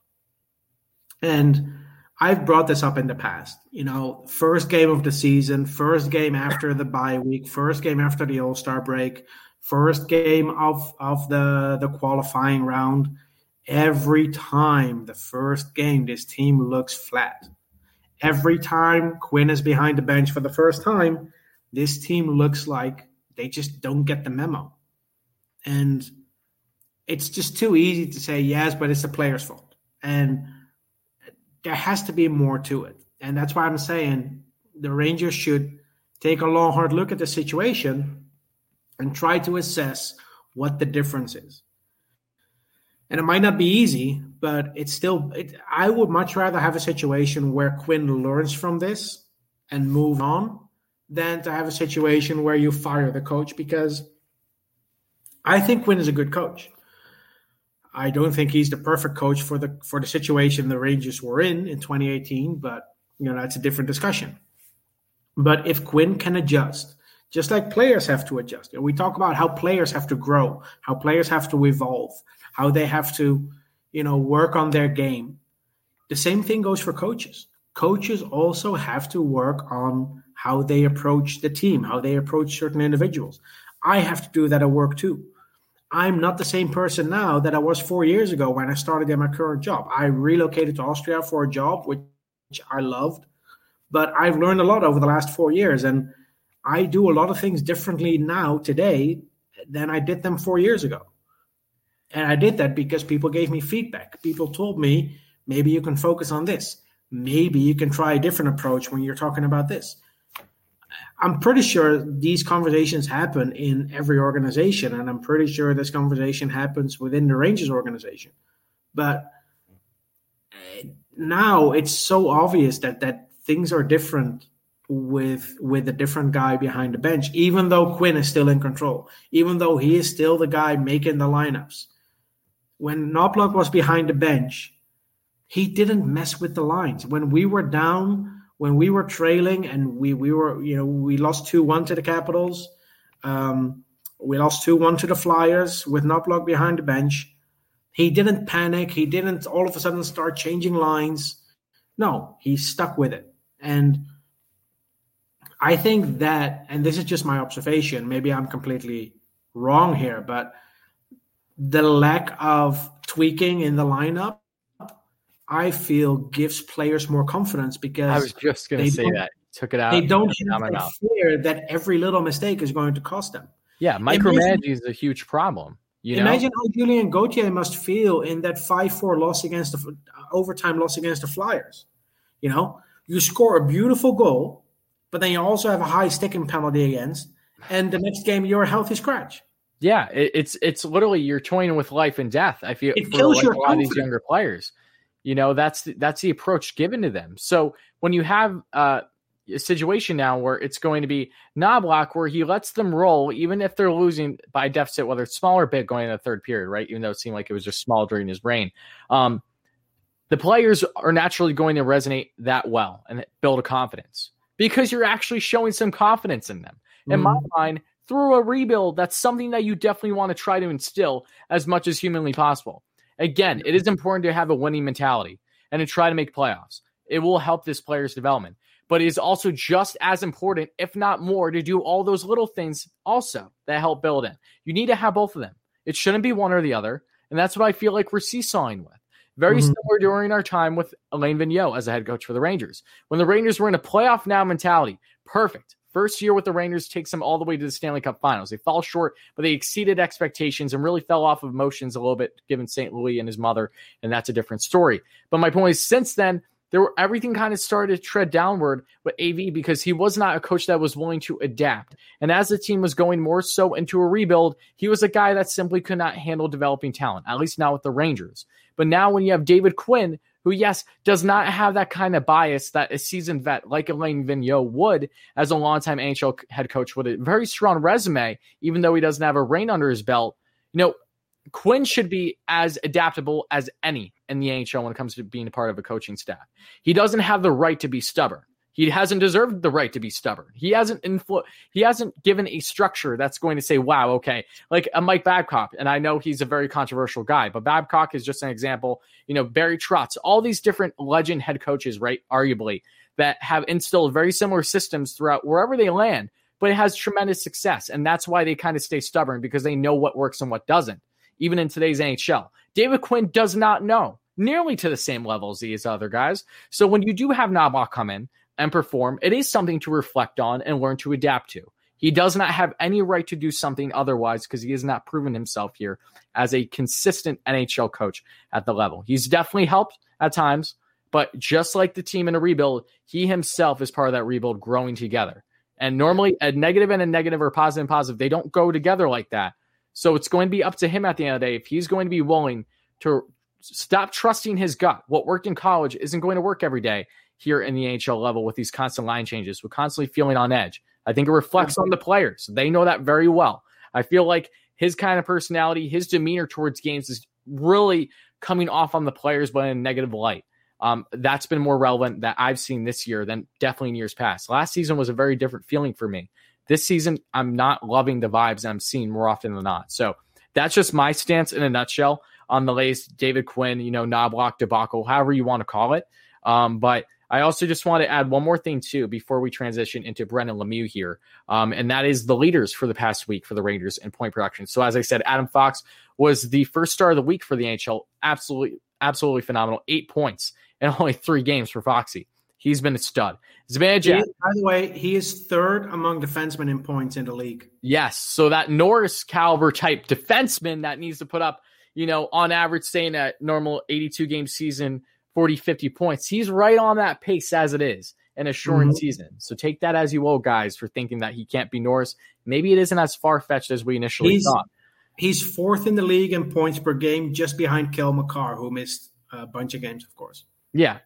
And I've brought this up in the past. You know, first game of the season, first game after the bye week, first game after the All-Star break, first game of of the the qualifying round Every time the first game, this team looks flat. Every time Quinn is behind the bench for the first time, this team looks like they just don't get the memo. And it's just too easy to say yes, but it's the player's fault. And there has to be more to it. And that's why I'm saying the Rangers should take a long, hard look at the situation and try to assess what the difference is and it might not be easy, but it's still. It, I would much rather have a situation where Quinn learns from this and move on than to have a situation where you fire the coach because I think Quinn is a good coach. I don't think he's the perfect coach for the for the situation the Rangers were in in 2018, but you know that's a different discussion. But if Quinn can adjust, just like players have to adjust, and we talk about how players have to grow, how players have to evolve, how they have to, you know, work on their game. The same thing goes for coaches. Coaches also have to work on how they approach the team, how they approach certain individuals. I have to do that at work too. I'm not the same person now that I was four years ago when I started in my current job. I relocated to Austria for a job which I loved, but I've learned a lot over the last four years, and I do a lot of things differently now today than I did them four years ago. And I did that because people gave me feedback. People told me, maybe you can focus on this. Maybe you can try a different approach when you're talking about this. I'm pretty sure these conversations happen in every organization, and I'm pretty sure this conversation happens within the Rangers organization. But eh, now it's so obvious that that things are different with with a different guy behind the bench, even though Quinn is still in control, even though he is still the guy making the lineups when Knoblauch was behind the bench, he didn't mess with the lines. When we were down, when we were trailing, and we we were you know we lost two one to the Capitals, um, we lost two one to the Flyers with Knoblauch behind the bench. He didn't panic. He didn't all of a sudden start changing lines. No, he stuck with it. And I think that, and this is just my observation, maybe I'm completely wrong here, but the lack of tweaking in the lineup, I feel gives players more confidence because I was just going to say that. Took it out. they don't took it out have mouth. fear that every little mistake is going to cost them. Yeah, micromanaging is a huge problem. You know, Imagine how Julien Gauthier must feel in that 5 4 loss against the uh, overtime loss against the Flyers. You know, you score a beautiful goal, but then you also have a high sticking penalty against, and the next game you're a healthy scratch. Yeah, it, it's it's literally you're toying with life and death. I feel It for kills like your a lot of these younger players. You know, that's the, that's the approach given to them. So when you have uh, a situation now where it's going to be Knoblauch, where he lets them roll, even if they're losing by deficit, whether it's small or big, going in the third period, right? Even though it seemed like it was just small during his reign. Um, the players are naturally going to resonate that well and build a confidence because you're actually showing some confidence in them. In my mind, through a rebuild, that's something that you definitely want to try to instill as much as humanly possible. Again, it is important to have a winning mentality and to try to make playoffs. It will help this player's development, but it is also just as important, if not more, to do all those little things also that help build in. You need to have both of them. It shouldn't be one or the other. And that's what I feel like we're seesawing with. Very Mhm. similar during our time with Alain Vigneault as a head coach for the Rangers. When the Rangers were in a playoff now mentality, perfect. First year with the Rangers takes them all the way to the Stanley Cup Finals. They fall short, but they exceeded expectations and really fell off of emotions a little bit, given St. Louis and his mother, and that's a different story. But my point is, since then, there were everything kind of started to tread downward with AV because he was not a coach that was willing to adapt. And as the team was going more so into a rebuild, he was a guy that simply could not handle developing talent, at least not with the Rangers. But now when you have David Quinn, who, yes, does not have that kind of bias that a seasoned vet like Alain Vigneault would as a longtime NHL head coach with a very strong resume, even though he doesn't have a reign under his belt, you know, Quinn should be as adaptable as any in the NHL when it comes to being a part of a coaching staff. He doesn't have the right to be stubborn. He hasn't deserved the right to be stubborn. He hasn't influ- he hasn't given a structure that's going to say, "Wow, okay." Like a Mike Babcock, and I know he's a very controversial guy, but Babcock is just an example. You know, Barry Trotz, all these different legend head coaches, right? Arguably, that have instilled very similar systems throughout wherever they land, but it has tremendous success, and that's why they kind of stay stubborn because they know what works and what doesn't. Even in today's NHL, David Quinn does not know nearly to the same level as these other guys. So when you do have Knoblauch come in and perform, it is something to reflect on and learn to adapt to. He does not have any right to do something otherwise because he has not proven himself here as a consistent NHL coach at the level. He's definitely helped at times, but just like the team in a rebuild, he himself is part of that rebuild growing together. And normally a negative and a negative or positive and positive, they don't go together like that. So it's going to be up to him at the end of the day if he's going to be willing to stop trusting his gut. What worked in college isn't going to work every day here in the NHL level with these constant line changes, with constantly feeling on edge. I think it reflects on the players. They know that very well. I feel like his kind of personality, his demeanor towards games is really coming off on the players, but in a negative light. Um, that's been more relevant that I've seen this year than definitely in years past. Last season was a very different feeling for me. This season, I'm not loving the vibes I'm seeing more often than not. So that's just my stance in a nutshell on the latest David Quinn, you know, Knoblauch debacle, however you want to call it. Um, but I also just want to add one more thing too before we transition into Brendan Lemieux here, um, and that is the leaders for the past week for the Rangers in point production. So as I said, Adam Fox was the first star of the week for the NHL. Absolutely, absolutely phenomenal. Eight points in only three games for Foxy. He's been a stud. Zibanejad, is- by the way, he is third among defensemen in points in the league. Yes. So that Norris caliber type defenseman that needs to put up, you know, on average, staying at normal 82 game season, 40, 50 points. He's right on that pace as it is in a shortened Mhm. season. So take that as you will, guys, for thinking that he can't be Norris. Maybe it isn't as far fetched as we initially He's- thought. He's fourth in the league in points per game, just behind Cale Makar, who missed a bunch of games, of course. Yeah.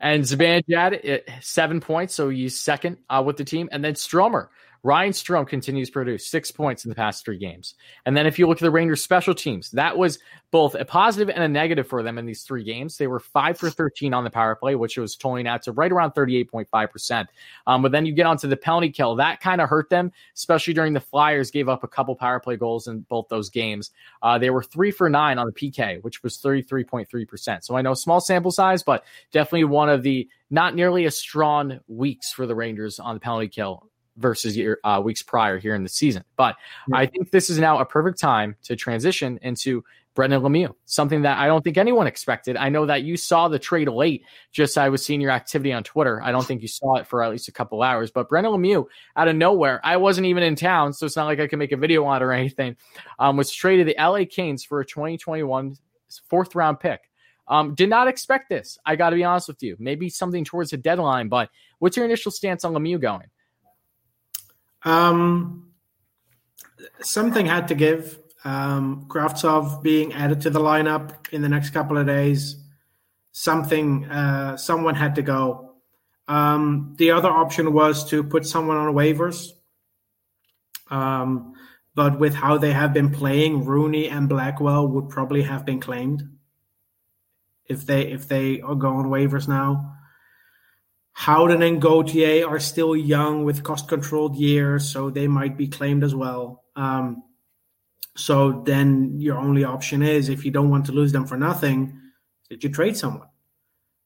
And Zibanejad, eh, seven points. So he's second uh, with the team. And then Stromer Ryan Strome continues to produce six points in the past three games. And then if you look at the Rangers special teams, that was both a positive and a negative for them in these three games. They were five for 13 on the power play, which was totaling out to right around 38.5%. Um, but then you get onto the penalty kill. That kind of hurt them, especially during the Flyers gave up a couple power play goals in both those games. Uh, they were three for nine on the PK, which was 33.3%. So I know small sample size, but definitely one of the not nearly as strong weeks for the Rangers on the penalty kill versus your uh, weeks prior here in the season. But yeah. I think this is now a perfect time to transition into Brendan Lemieux, something that I don't think anyone expected. I know that you saw the trade late, just I was seeing your activity on Twitter. I don't think you saw it for at least a couple hours, but Brendan Lemieux out of nowhere, I wasn't even in town, so it's not like I can make a video on it or anything, um, was traded the LA Kings for a 2021 fourth round pick. Um, did not expect this. I got to be honest with you. Maybe something towards the deadline, but what's your initial stance on Lemieux going? Um, something had to give. Um, Kravtsov being added to the lineup in the next couple of days. Something, uh, someone had to go. Um, the other option was to put someone on waivers. Um, but with how they have been playing, Rooney and Blackwell would probably have been claimed if they if they are going waivers now. Howden and Gauthier are still young with cost controlled years, so they might be claimed as well. Um, so then your only option is if you don't want to lose them for nothing, that you trade someone.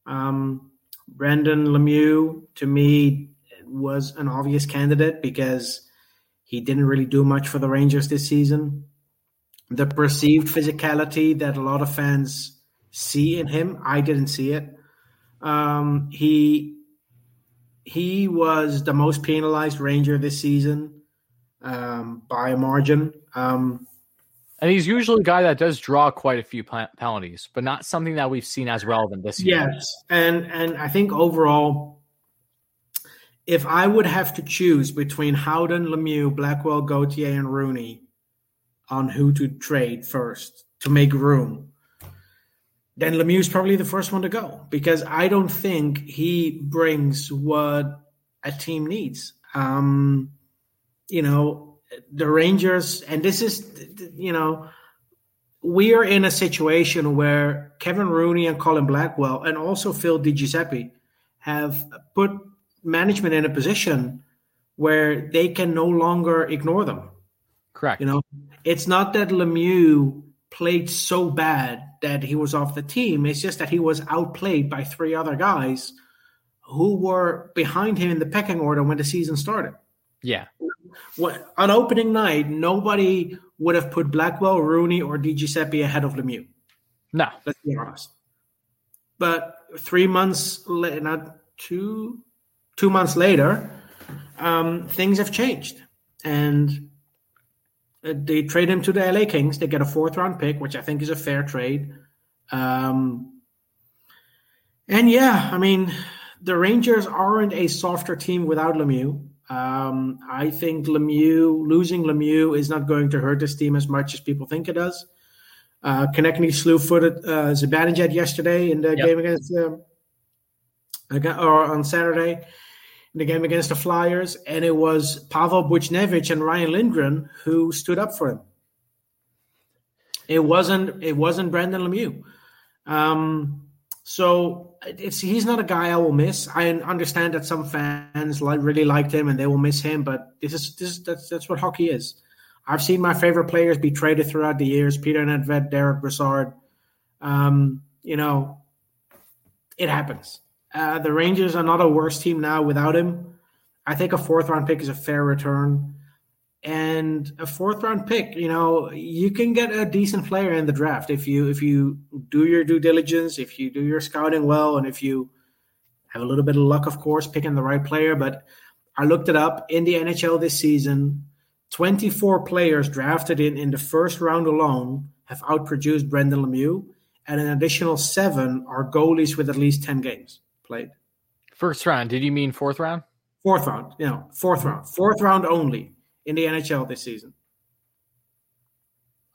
Um, Brendan Lemieux to me was an obvious candidate because he didn't really do much for the Rangers this season. The perceived physicality that a lot of fans see in him, I didn't see it. Um, he he was the most penalized Ranger this season um, by a margin. Um, and he's usually a guy that does draw quite a few penalties, but not something that we've seen as relevant this year. Yes, and and I think overall, if I would have to choose between Howden, Lemieux, Blackwell, Gauthier, and Rooney on who to trade first to make room, then Lemieux is probably the first one to go because I don't think he brings what a team needs. Um, you know, the Rangers, and this is, you know, we are in a situation where Kevin Rooney and Colin Blackwell and also Phil Di Giuseppe have put management in a position where they can no longer ignore them. Correct. You know, it's not that Lemieux played so bad that he was off the team. It's just that he was outplayed by three other guys who were behind him in the pecking order when the season started. Yeah. on opening night, nobody would have put Blackwell, Rooney, or Di Giuseppe ahead of Lemieux. No. Let's be honest. But three months, later, not two, two months later, um, things have changed. And uh, they trade him to the LA Kings. They get a fourth round pick, which I think is a fair trade. Um, and yeah, I mean, the Rangers aren't a softer team without Lemieux. Um, I think Lemieux losing Lemieux is not going to hurt this team as much as people think it does. Uh, Konecny slew-footed uh, Zibanejad yesterday in the yep. game against uh, or on Saturday in the game against the Flyers, and it was Pavel Buchnevich and Ryan Lindgren who stood up for him. It wasn't it wasn't Brendan Lemieux. Um, so it's he's not a guy I will miss. I understand that some fans like really liked him and they will miss him, but this is this that's that's what hockey is. I've seen my favorite players be traded throughout the years: Peter Nedved, Derek Brassard. Um, you know, it happens. Uh, the Rangers are not a worse team now without him. I think a fourth round pick is a fair return. And a fourth round pick, you know, you can get a decent player in the draft if you if you do your due diligence, if you do your scouting well, and if you have a little bit of luck, of course, picking the right player. But I looked it up in the NHL this season. 24 players drafted in in the first round alone have outproduced Brendan Lemieux, and an additional seven are goalies with at least 10 games played. First round. Did you mean fourth round? Fourth round. You know, fourth round. Fourth round only in the NHL this season.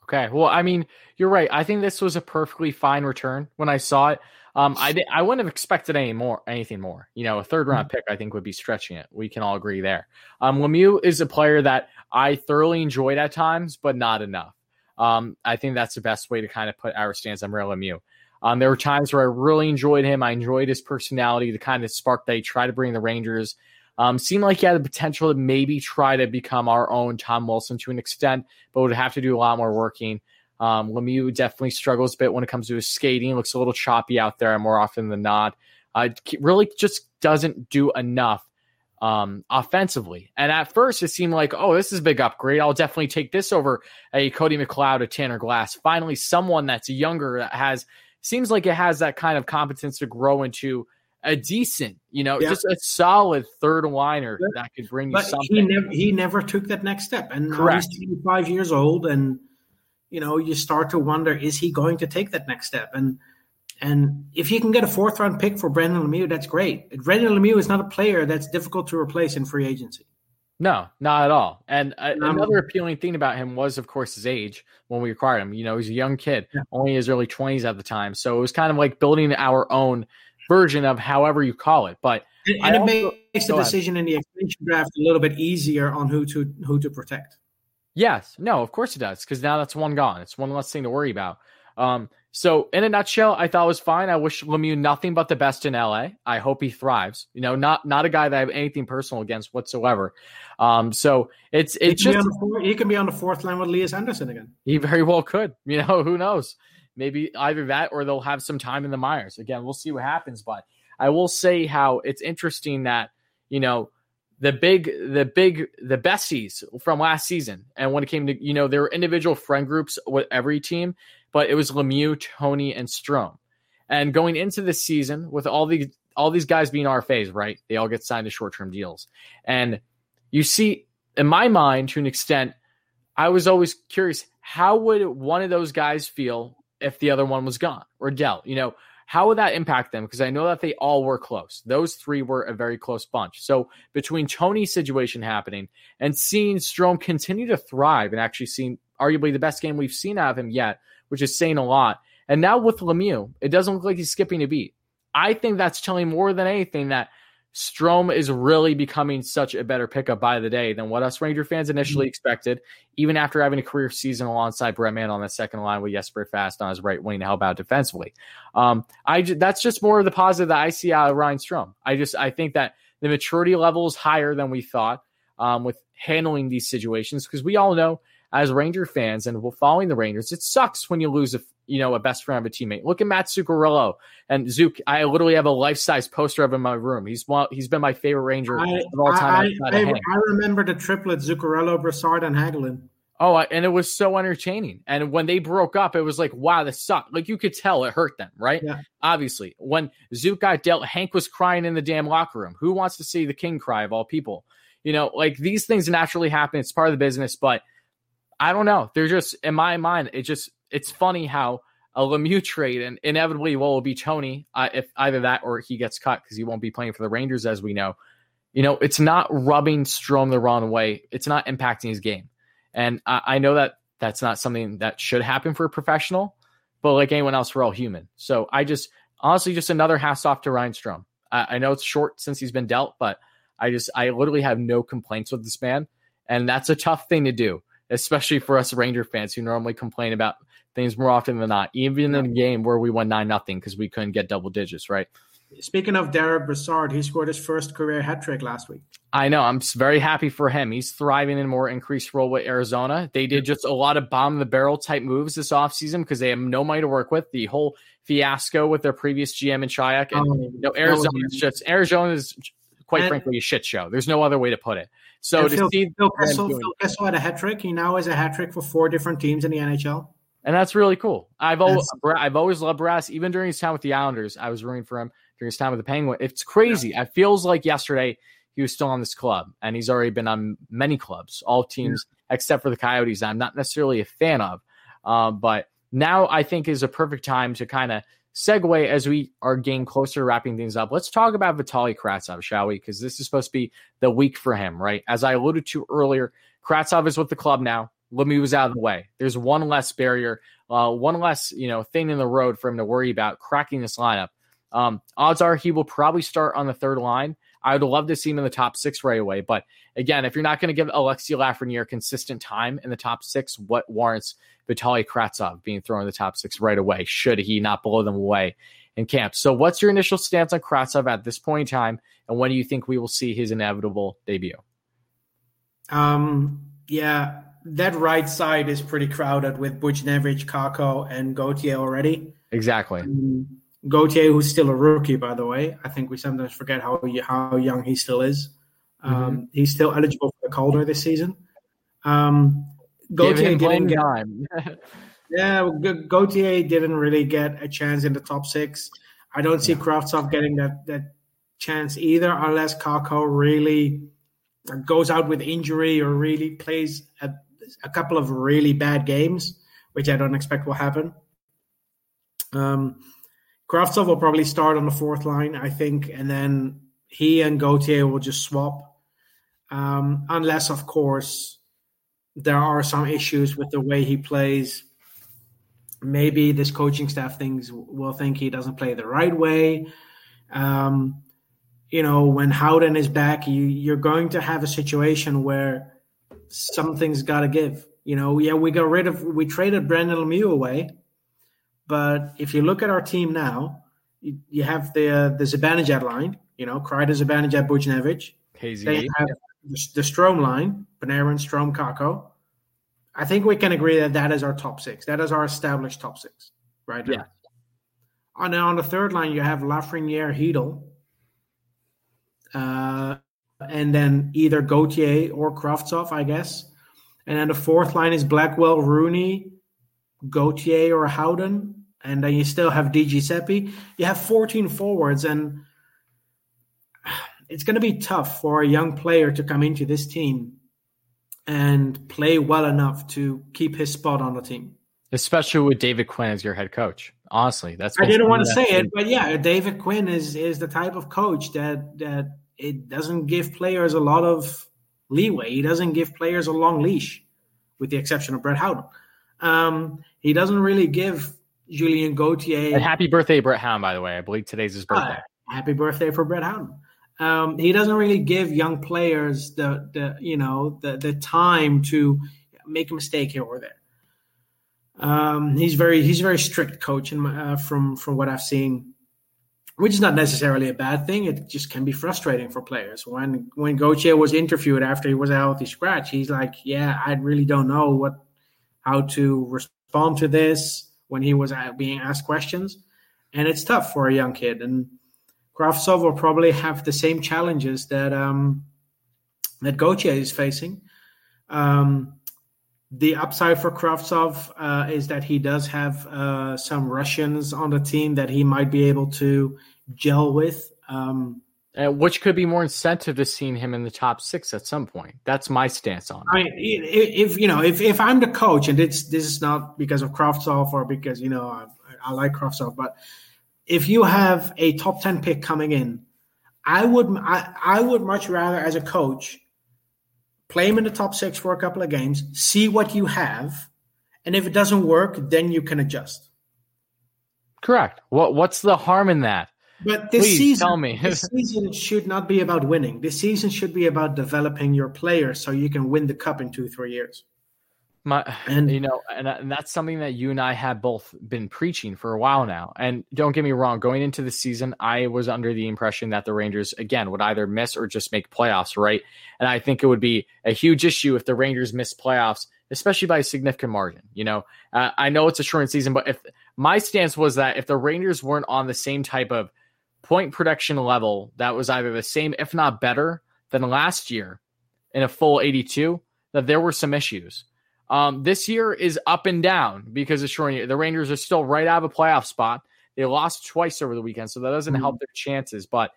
Okay. Well, I mean, you're right. I think this was a perfectly fine return when I saw it. Um, I I wouldn't have expected any more, anything more. You know, a third round pick, I think, would be stretching it. We can all agree there. Um, Lemieux is a player that I thoroughly enjoyed at times, but not enough. Um, I think that's the best way to kind of put our stance on Mario Lemieux. Um, there were times where I really enjoyed him. I enjoyed his personality, the kind of spark that he tried to bring the Rangers. Um, seemed like he had the potential to maybe try to become our own Tom Wilson to an extent, but would have to do a lot more working. Um, Lemieux definitely struggles a bit when it comes to his skating. Looks a little choppy out there more often than not. Uh, really just doesn't do enough um, offensively. And at first, it seemed like, oh, this is a big upgrade. I'll definitely take this over a Cody McLeod, a Tanner Glass. Finally, someone that's younger that has seems like it has that kind of competence to grow into a decent, you know, yeah. just a solid third liner but, that could bring you something. He never he never took that next step, and Correct. he's 25 years old, and you know, you start to wonder, is he going to take that next step? And and if you can get a fourth round pick for Brendan Lemieux, that's great. Brendan Lemieux is not a player that's difficult to replace in free agency. No, not at all. And uh, um, another appealing thing about him was, of course, his age when we acquired him. You know, he's a young kid, yeah. only his early 20s at the time. So it was kind of like building our own version of however you call it. But and, and it also, makes the decision in the expansion draft a little bit easier on who to who to protect. Yes, no, of course it does, because now that's one gone. It's one less thing to worry about. Um, so in a nutshell, I thought it was fine. I wish Lemieux nothing but the best in LA. I hope he thrives. You know, not not a guy that I have anything personal against whatsoever. Um, so it's it's he just he can be on the fourth line with Lias Andersson again. He very well could. You know, who knows? Maybe either that or they'll have some time in the Myers. Again, we'll see what happens. But I will say how it's interesting that you know the big the big the besties from last season and when it came to you know there were individual friend groups with every team but it was lemieux tony and strome and going into this season with all these all these guys being rfas right? They all get signed to short-term deals. And you see in my mind to an extent i was always curious how would one of those guys feel if the other one was gone? Or dealt you know how would that impact them? Because I know that they all were close. Those three were a very close bunch. So between Tony's situation happening and seeing Strome continue to thrive and actually seeing arguably the best game we've seen out of him yet, which is saying a lot. And now with Lemieux, it doesn't look like he's skipping a beat. I think that's telling more than anything that Strome is really becoming such a better pickup by the day than what us Ranger fans initially mm-hmm. expected, even after having a career season alongside Breadman on the second line with Jesper Fast on his right wing to help out defensively. Um, I that's just more of the positive that I see out of Ryan Strome. I just I think that the maturity level is higher than we thought um, with handling these situations because we all know as Ranger fans and following the Rangers, it sucks when you lose a you know, a best friend of a teammate. Look at Matt Zuccarello and Zook. I literally have a life size poster of him in my room. He's one, he's been my favorite Ranger I, of all time. I, I, I, remember the triplet Zuccarello, Brassard, and Hagelin. Oh, and it was so entertaining. And when they broke up, it was like, wow, this sucked. Like you could tell it hurt them, right? Yeah. Obviously, when Zook got dealt, Hank was crying in the damn locker room. Who wants to see the king cry of all people? You know, like these things naturally happen. It's part of the business, but I don't know. They're just in my mind. It just it's funny how a Lemieux trade and inevitably well will be Tony uh, if either that or he gets cut because he won't be playing for the Rangers as we know. You know, it's not rubbing Strome the wrong way. It's not impacting his game, and I, I know that that's not something that should happen for a professional. But like anyone else, we're all human. So I just honestly just another hats off to Ryan Strome. I, I know it's short since he's been dealt, but I just I literally have no complaints with this man, and that's a tough thing to do especially for us Ranger fans who normally complain about things more often than not, even in a game where we won nine nothing because we couldn't get double digits, right? Speaking of Derek Brassard, he scored his first career hat trick last week. I know. I'm very happy for him. He's thriving in a more increased role with Arizona. They did just a lot of bomb the barrel type moves this offseason because they have no money to work with. The whole fiasco with their previous GM and Chayka. And um, you know, Arizona is just Arizona is quite and, frankly a shit show. There's no other way to put it. So to Phil, see Phil Kessel, Phil Kessel had a hat trick. He now has a hat trick for four different teams in the NHL. And that's really cool. I've always I've always loved Brass. Even during his time with the Islanders, I was rooting for him during his time with the Penguin. It's crazy. Yeah. It feels like yesterday he was still on this club, and he's already been on many clubs, all teams yeah. except for the Coyotes. I'm not necessarily a fan of, um, but now I think is a perfect time to kind of segue as we are getting closer to wrapping things up. Let's talk about Vitali Kravtsov, shall we? Because this is supposed to be the week for him, right? As I alluded to earlier, Kravtsov is with the club now. Lemieux was out of the way. There's one less barrier, uh, one less you know thing in the road for him to worry about cracking this lineup. Um, odds are he will probably start on the third line. I would love to see him in the top six right away. But again, if you're not going to give Alexi Lafreniere consistent time in the top six, what warrants Vitaly Kravtsov being thrown in the top six right away? Should he not blow them away in camp? So, what's your initial stance on Kravtsov at this point in time, and when do you think we will see his inevitable debut? Um, yeah, that right side is pretty crowded with Buchnevich, Kakko, and Gauthier already. Exactly. Um, Gauthier, who's still a rookie, by the way. I think we sometimes forget how how young he still is. Um, mm-hmm. He's still eligible for the Calder this season. Um, Gauthier didn't get yeah, Gauthier didn't really get a chance in the top six. I don't see yeah. Getting that that chance either, unless Kakko really goes out with injury or really plays a, a couple of really bad games, which I don't expect will happen. Um, Kravtsov will probably start on the fourth line, I think, and then he and Gauthier will just swap. Um, unless, of course, there are some issues with the way he plays. Maybe this coaching staff thinks will think he doesn't play the right way. Um, you know, when Howden is back, you you're going to have a situation where something's got to give. You know, yeah, we got rid of we traded Brendan Lemieux away, but if you look at our team now, you, you have the uh, the Zibanejad line. You know, Kreider, Zibanejad, Buchnevich. KZ. They have the, the Strome line, Panarin, Strome, Kakko. I think we can agree that that is our top six. That is our established top six, right? Yeah. On, on the third line, you have Lafreniere, Chytil, uh, and then either Gauthier or Kravtsov, I guess. And then the fourth line is Blackwell, Rooney, Gauthier or Howden, and then you still have Di Giuseppe. You have 14 forwards, and it's going to be tough for a young player to come into this team and play well enough to keep his spot on the team. Especially with David Quinn as your head coach. Honestly, that's I didn't want to say it, but yeah, David Quinn is is the type of coach that that it doesn't give players a lot of leeway. He doesn't give players a long leash, with the exception of Brett Howden. Um, he doesn't really give Julien Gauthier. And happy birthday, Brett Howden, by the way. I believe today's his birthday. Uh, happy birthday for Brett Howden. Um, he doesn't really give young players the, the you know the the time to make a mistake here or there. Um, he's very he's a very strict coach, my, uh, from from what I've seen, which is not necessarily a bad thing. It just can be frustrating for players. When when Gauthier was interviewed after he was a healthy scratch, he's like, "Yeah, I really don't know what how to respond to this when he was being asked questions. And it's tough for a young kid. And Kravtsov will probably have the same challenges that um, that Gauthier is facing. Um, the upside for Kravtsov uh, is that he does have uh, some Russians on the team that he might be able to gel with. Um, uh, which could be more incentive to seeing him in the top six at some point. That's my stance on it. I mean, if you know, if, if I'm the coach, and it's this is not because of Kravtsov or because you know I, I like Kravtsov, but if you have a top ten pick coming in, I would I, I would much rather as a coach play him in the top six for a couple of games, see what you have, and if it doesn't work, then you can adjust. Correct. What what's the harm in that? But this Please season, tell me. this season should not be about winning. This season should be about developing your players so you can win the cup in two, three years. My, and you know, and, and that's something that you and I have both been preaching for a while now. And don't get me wrong, going into the season, I was under the impression that the Rangers again would either miss or just make playoffs, right? And I think it would be a huge issue if the Rangers miss playoffs, especially by a significant margin. You know, uh, I know it's a short season, but if my stance was that if the Rangers weren't on the same type of point production level that was either the same, if not better, than last year in a full 82, that there were some issues. Um, this year is up and down because of short. The Rangers are still right out of a playoff spot. They lost twice over the weekend, so that doesn't mm-hmm. help their chances. But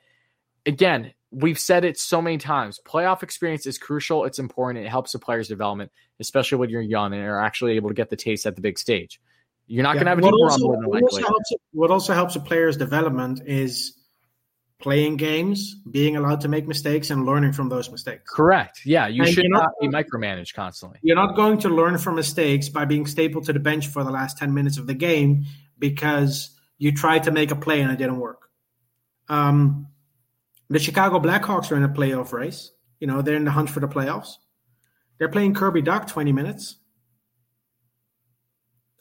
again, we've said it so many times. Playoff experience is crucial. It's important. It helps the player's development, especially when you're young and are actually able to get the taste at the big stage. You're not yeah. going to have a what also, what also, helps, what also helps a player's development is playing games, being allowed to make mistakes, and learning from those mistakes. Correct. Yeah, you And should not not- be micromanaged constantly. You're not going to learn from mistakes by being stapled to the bench for the last 10 minutes of the game because you tried to make a play and it didn't work. Um, the Chicago Blackhawks are in a playoff race. You know, they're in the hunt for the playoffs. They're playing Kirby Dach 20 minutes.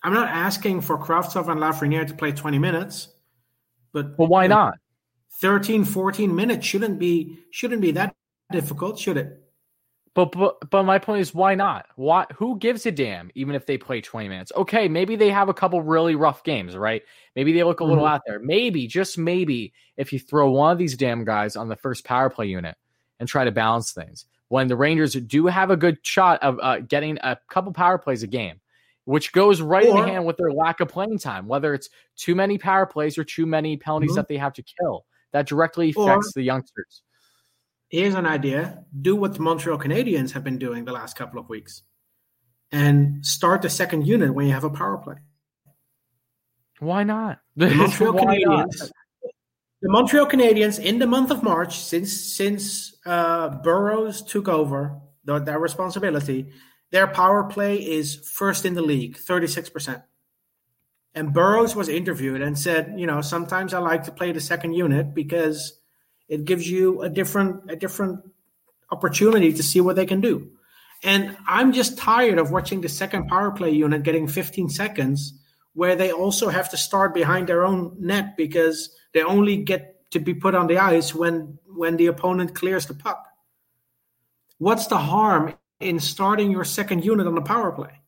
I'm not asking for Kravtsov and Lafreniere to play 20 minutes, but Well, why not? 13, 14 minutes shouldn't be shouldn't be that difficult, should it? But, but but my point is why not? Why who gives a damn even if they play 20 minutes? Okay, maybe they have a couple really rough games, right? Maybe they look a little Mhm. out there. Maybe, just maybe, if you throw one of these damn guys on the first power play unit and try to balance things. When the Rangers do have a good shot of uh, getting a couple power plays a game, which goes right in hand with their lack of playing time, whether it's too many power plays or too many penalties Mhm. that they have to kill. That directly Or- affects the youngsters. here's an idea do what the Montreal Canadiens have been doing the last couple of weeks and start the second unit when you have a power play. Why not? The Montreal Why not? Canadiens, the Montreal Canadiens in the month of March, since since uh, Burrows took over their, their responsibility, their power play is first in the league, 36%. And Burrows was interviewed and said, you know, sometimes I like to play the second unit because it gives you a different a different opportunity to see what they can do. And I'm just tired of watching the second power play unit getting 15 seconds where they also have to start behind their own net because they only get to be put on the ice when when the opponent clears the puck. What's the harm in starting your second unit on the power play?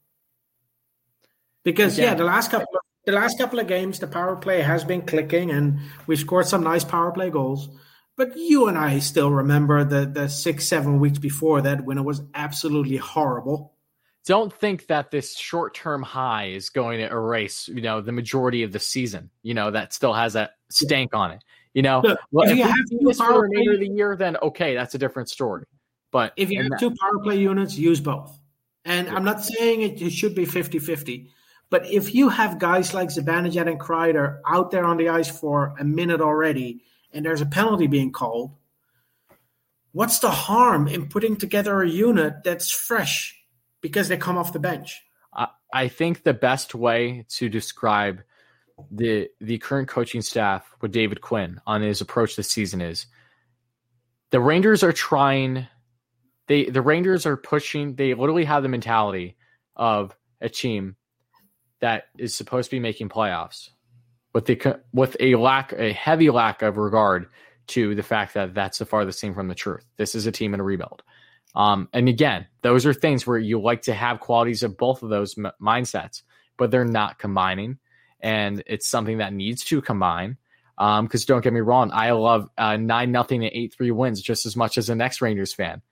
Because yeah, Again- the last couple of, the last couple of games the power play has been clicking and we scored some nice power play goals. But you and I still remember the the six seven weeks before that when it was absolutely horrible. don't think that this short-term high is going to erase, you know, the majority of the season. You know, that still has a stank on it. You know, Look, well, if if you have this for the power remainder of play- the year, then okay, that's a different story. But If you have that- two power play units, use both. And I'm not saying it, it should be 50 50, but if you have guys like Zibanejad and Kreider out there on the ice for a minute already and there's a penalty being called, what's the harm in putting together a unit that's fresh because they come off the bench? I, think the best way to describe the the current coaching staff with David Quinn on his approach this season is the Rangers are trying they the Rangers are pushing they literally have the mentality of a team that is supposed to be making playoffs with the with a lack a heavy lack of regard to the fact that that's the farthest thing from the truth. This is a team in a rebuild. Um, and again, those are things where you like to have qualities of both of those m- mindsets, but they're not combining. And it's something that needs to combine. Because don't get me wrong, I love uh, nine nothing and eight three wins just as much as the next Rangers fan.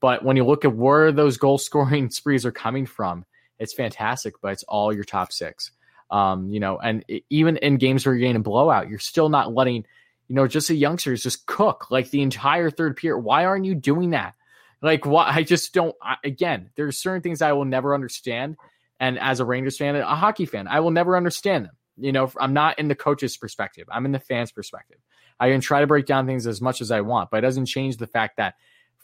But when you look at where those goal scoring sprees are coming from, it's fantastic. But it's all your top six. Um, you know, and even in games where you're getting a blowout, you're still not letting, you know, just the youngsters just cook like the entire third period. Why aren't you doing that? Like, why? I just don't. I, again, there's certain things I will never understand, and as a Rangers fan, and a hockey fan, I will never understand them. You know, I'm not in the coach's perspective. I'm in the fans' perspective. I can try to break down things as much as I want, but it doesn't change the fact that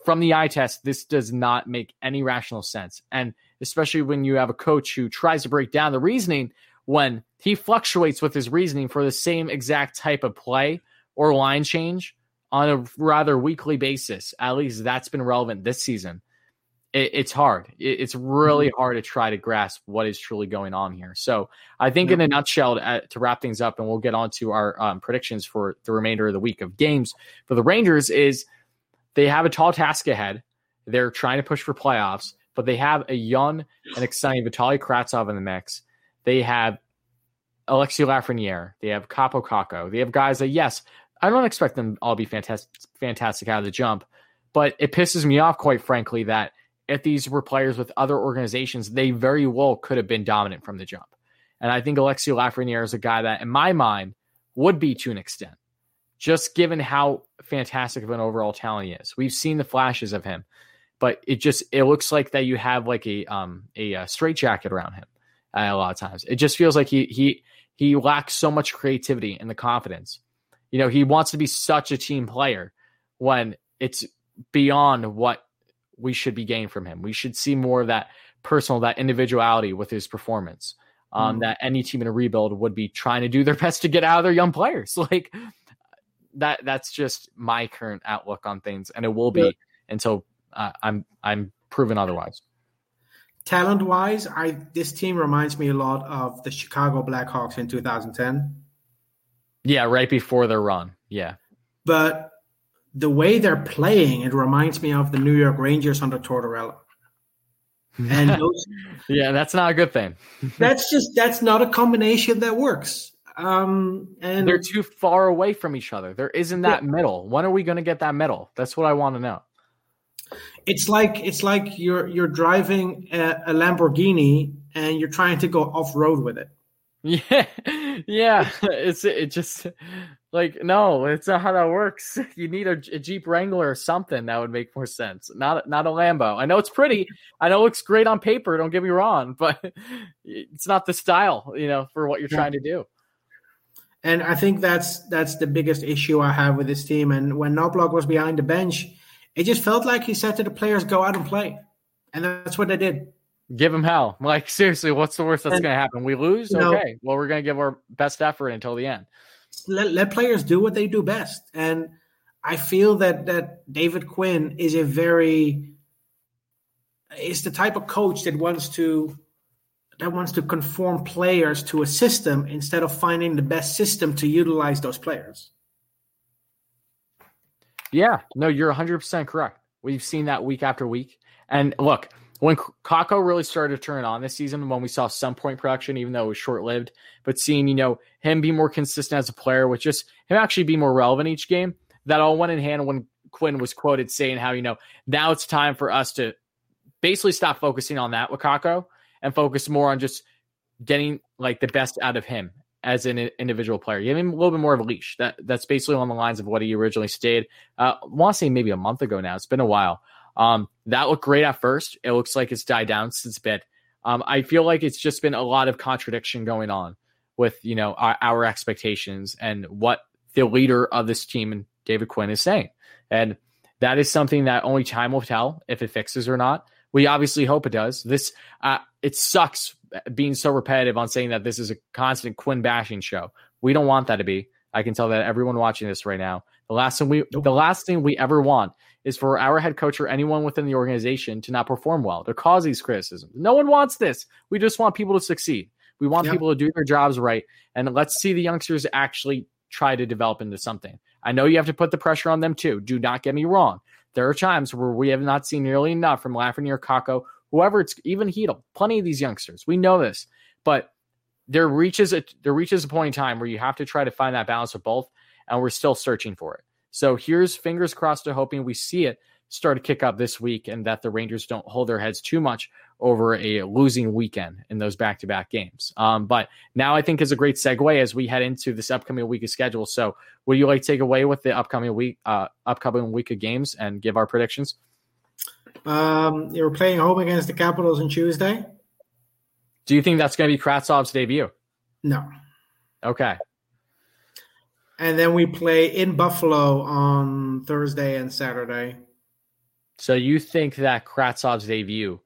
from the eye test, this does not make any rational sense. And especially when you have a coach who tries to break down the reasoning when he fluctuates with his reasoning for the same exact type of play or line change on a rather weekly basis. At least that's been relevant this season. It, it's hard. It, it's really hard to try to grasp what is truly going on here. So I think, in a nutshell, to, uh, to wrap things up, and we'll get on to our um, predictions for the remainder of the week of games for the Rangers, is they have a tall task ahead. They're trying to push for playoffs, but they have a young and exciting Vitaly Kravtsov in the mix. They have Alexi Lafreniere. They have Kaapo Kakko. They have guys that, yes, I don't expect them all to be fantastic, fantastic out of the jump, but it pisses me off, quite frankly, that if these were players with other organizations, they very well could have been dominant from the jump. And I think Alexi Lafreniere is a guy that, in my mind, would be to an extent, just given how fantastic of an overall talent he is. We've seen the flashes of him, but it just it looks like that you have like a um a, uh straitjacket around him uh, a lot of times. It just feels like he he he lacks so much creativity and the confidence. You know, he wants to be such a team player when it's beyond what we should be getting from him. We should see more of that personal, that individuality with his performance. Um, mm. That any team in a rebuild would be trying to do their best to get out of their young players. Like that, that's just my current outlook on things, and it will be yeah. until I'm I'm proven otherwise. Talent wise, I this team reminds me a lot of the Chicago Blackhawks in 2010. Yeah, right before their run. Yeah. But the way they're playing, it reminds me of the New York Rangers under Tortorella. And those, yeah, that's not a good thing. that's just that's not a combination that works. Um, and they're too far away from each other. There isn't that yeah. middle. When are we going to get that middle? That's what I want to know. It's like it's like you're you're driving a, a Lamborghini and you're trying to go off road with it. Yeah, yeah. It's it just like no, it's not how that works. You need a, a, Jeep Wrangler or something that would make more sense. Not not a Lambo. I know it's pretty. I know it looks great on paper. Don't get me wrong, but it's not the style, you know, for what you're yeah. trying to do. And I think that's that's the biggest issue I have with this team. And when Knoblauch was behind the bench, it just felt like he said to the players, "Go out and play," and that's what they did. Give them hell. Like seriously, what's the worst that's going to happen? We lose. You know, okay. Well, we're going to give our best effort until the end. Let, let players do what they do best, and I feel that that David Quinn is a very is the type of coach that wants to that wants to conform players to a system instead of finding the best system to utilize those players. Yeah, no, you're 100% correct. We've seen that week after week. And look, when Kakko really started to turn on this season, when we saw some point production, even though it was short lived, but seeing, you know, him be more consistent as a player with just him actually be more relevant each game, that all went in hand when Quinn was quoted saying how, you know, now it's time for us to basically stop focusing on that with Kakko and focus more on just getting like the best out of him as an individual player. Give him a little bit more of a leash. That that's basically along the lines of what he originally stated. Uh, want to say maybe a month ago now. It's been a while. Um, that looked great at first. It looks like it's died down since bit. Um, I feel like it's just been a lot of contradiction going on with you know our, our expectations and what the leader of this team and David Quinn is saying, and that is something that only time will tell if it fixes or not. We obviously hope it does. This uh, it sucks being so repetitive on saying that this is a constant Quinn bashing show. We don't want that to be. I can tell that everyone watching this right now. The last thing we the last thing we ever want is for our head coach or anyone within the organization to not perform well, to cause these criticisms. No one wants this. We just want people to succeed. We want people to do their jobs right. And let's see the youngsters actually try to develop into something. I know you have to put the pressure on them too. Do not get me wrong. There are times where we have not seen nearly enough from Lafreniere, Kakko, whoever it's even Chytil, plenty of these youngsters. We know this, but there reaches a there reaches a point in time where you have to try to find that balance of both, and we're still searching for it. So here's fingers crossed to hoping we see it start to kick up this week and that the Rangers don't hold their heads too much over a losing weekend in those back to back games. Um, but now I think is a great segue as we head into this upcoming week of schedule. So would you like to take away with the upcoming week, uh, upcoming week of games and give our predictions? Um, you're playing home against the Capitals on Tuesday. Do you think that's going to be Kravtsov's debut? No. Okay. And then we play in Buffalo on Thursday and Saturday. So you think that Kravtsov's debut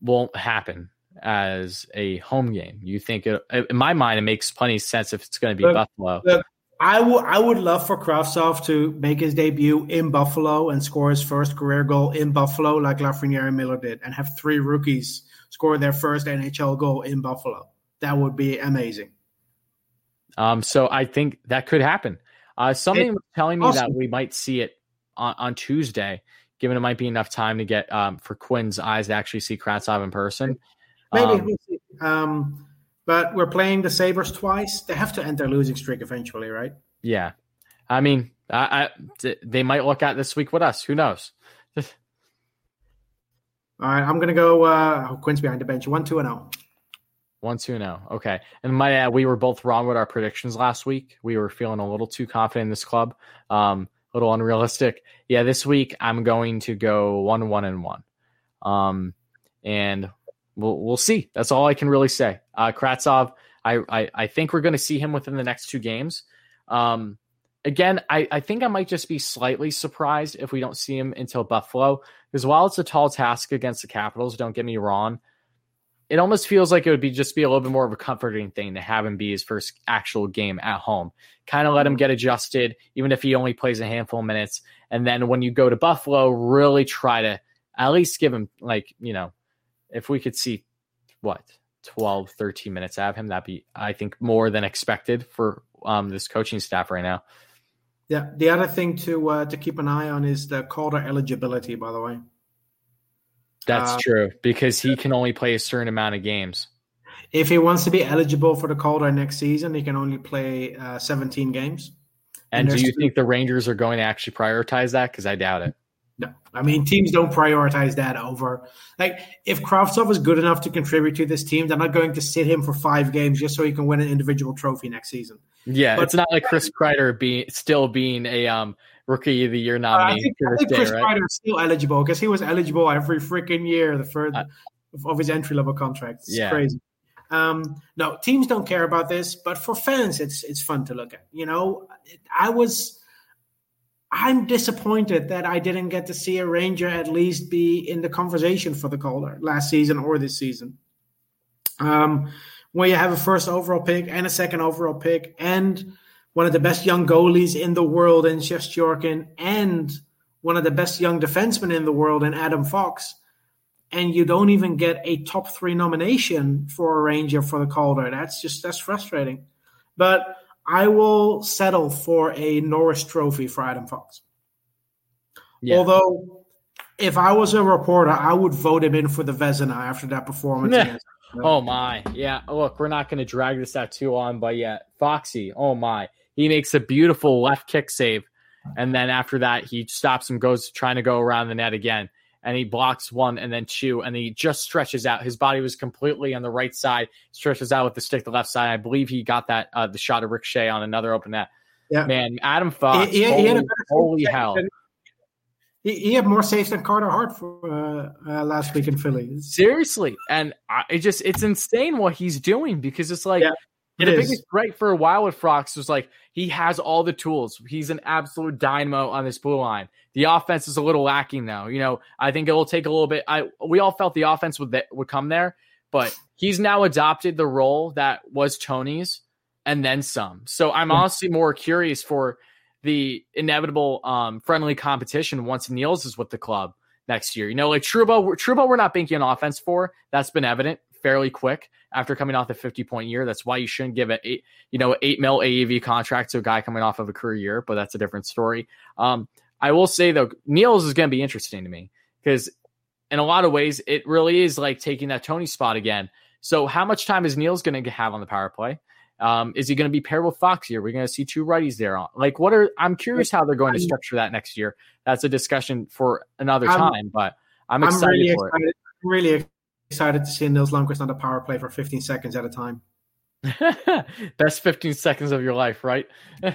won't happen as a home game? You think, it, in my mind, it makes plenty of sense if it's going to be but, Buffalo. But I would I would love for Kravtsov to make his debut in Buffalo and score his first career goal in Buffalo, like Lafreniere and Miller did, and have three rookies score their first NHL goal in Buffalo. That would be amazing. Um, so I think that could happen. Uh, something was telling me awesome. that we might see it on, on, Tuesday, given it might be enough time to get um, for Quinn's eyes to actually see Kravtsov in person. Maybe. Um, um, but we're playing the Sabres twice. They have to end their losing streak eventually, right? Yeah. I mean, I, I, they might look at this week with us. Who knows? All right, I'm gonna go. Uh, oh, Quinn's behind the bench. One, two, and zero. Oh. One, two, no. Oh. Okay. And my uh, we were both wrong with our predictions last week. We were feeling a little too confident in this club, um, little unrealistic. Yeah, this week I'm going to go one, one, and one. Um, and we'll we'll see. That's all I can really say. Uh, Kravtsov, I, I I think we're going to see him within the next two games. Um, again, I, I think I might just be slightly surprised if we don't see him until Buffalo. Because while it's a tall task against the Capitals, don't get me wrong, it almost feels like it would be just be a little bit more of a comforting thing to have him be his first actual game at home. Kind of let him get adjusted, even if he only plays a handful of minutes. And then when you go to Buffalo, really try to at least give him like, you know, if we could see what 12, 13 minutes out of him, that'd be, I think, more than expected for um, this coaching staff right now. Yeah. The other thing to uh, to keep an eye on is the Calder eligibility. By the way, that's Uh, true because he can only play a certain amount of games. if he wants to be eligible for the Calder next season, he can only play uh, 17 games. And, And do you two- think the Rangers are going to actually prioritize that? Because I doubt it. No, I mean teams don't prioritize that over like if Kravtsov is good enough to contribute to this team, they're not going to sit him for five games just so he can win an individual trophy next season. Yeah, But- it's not like Chris Kreider being still being a um, rookie of the year Uh, I nominee think, I think day, Chris right? Kreider is still eligible because he was eligible every freaking year the first Uh, of his entry level contract. It's Yeah. crazy. Um, no, teams don't care about this, but for fans, it's it's fun to look at. You know, I was. I'm disappointed that I didn't get to see a Ranger at least be in the conversation for the Calder last season or this season. Um, where you have a first overall pick and a second overall pick and one of the best young goalies in the world in Shesterkin and one of the best young defensemen in the world in Adam Fox. And you don't even get a top three nomination for a Ranger for the Calder. That's just that's frustrating. But I will settle for a Norris Trophy for Adam Fox. Yeah. Although, if I was a reporter, I would vote him in for the Vezina after that performance. Oh my, yeah. Look, we're not going to drag this out too long, but yeah, Foxy. Oh my, he makes a beautiful left kick save, and then after that, he stops and goes trying to go around the net again, and he blocks one and then two, and he just stretches out. His body was completely on the right side, stretches out with the stick the left side. I believe he got that uh, the shot of Rick Ricochet on another open net. Yeah. Man, Adam Fox. He- he- he had a holy, holy hell. than- He, he had more saves than Carter Hart for uh, uh, last week in Philly. Seriously, and I, it just it's insane what he's doing because it's like Yeah, it the is. biggest gripe for a while with Frox was like he has all the tools. He's an absolute dynamo on this blue line. The offense is a little lacking though. You know, I think it will take a little bit. I we all felt the offense would would come there, but he's now adopted the role that was Tony's and then some. So I'm honestly more curious for the inevitable um, friendly competition once Nils is with the club next year. You know, like Trouba, Trouba, we're not banking on offense for. That's been evident fairly quick after coming off the 50 point year. That's why you shouldn't give an eight, you know, eight mil AAV contract to a guy coming off of a career year, but that's a different story. Um, I will say though, Nils is going to be interesting to me because in a lot of ways, it really is like taking that Tony spot again. So how much time is Nils going to have on the power play? Um, is he going to be paired with Fox here? We're going to see two righties there. On like, what are I'm curious how they're going to structure that next year. That's a discussion for another I'm- time, but I'm I'm excited really for excited. I'm really excited to see Nils Lundkvist on the power play for 15 seconds at a time. Best 15 seconds of your life, right?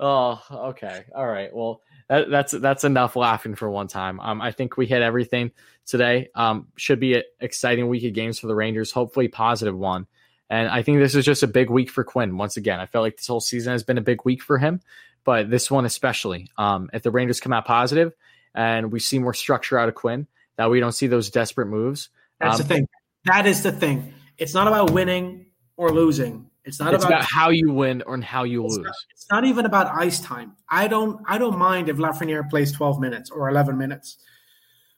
oh, okay. All right. Well, that, that's that's enough laughing for one time. Um, I think we hit everything today. Um, should be an exciting week of games for the Rangers. Hopefully, positive one. And I think this is just a big week for Quinn. Once again, I felt like this whole season has been a big week for him, but this one especially. Um, if the Rangers come out positive and we see more structure out of Quinn, that we don't see those desperate moves. That's um, the thing. That is the thing. It's not about winning or losing. It's not it's about, about how you win or how you it's lose. not, it's not even about ice time. I don't I don't mind if Lafreniere plays 12 minutes or 11 minutes.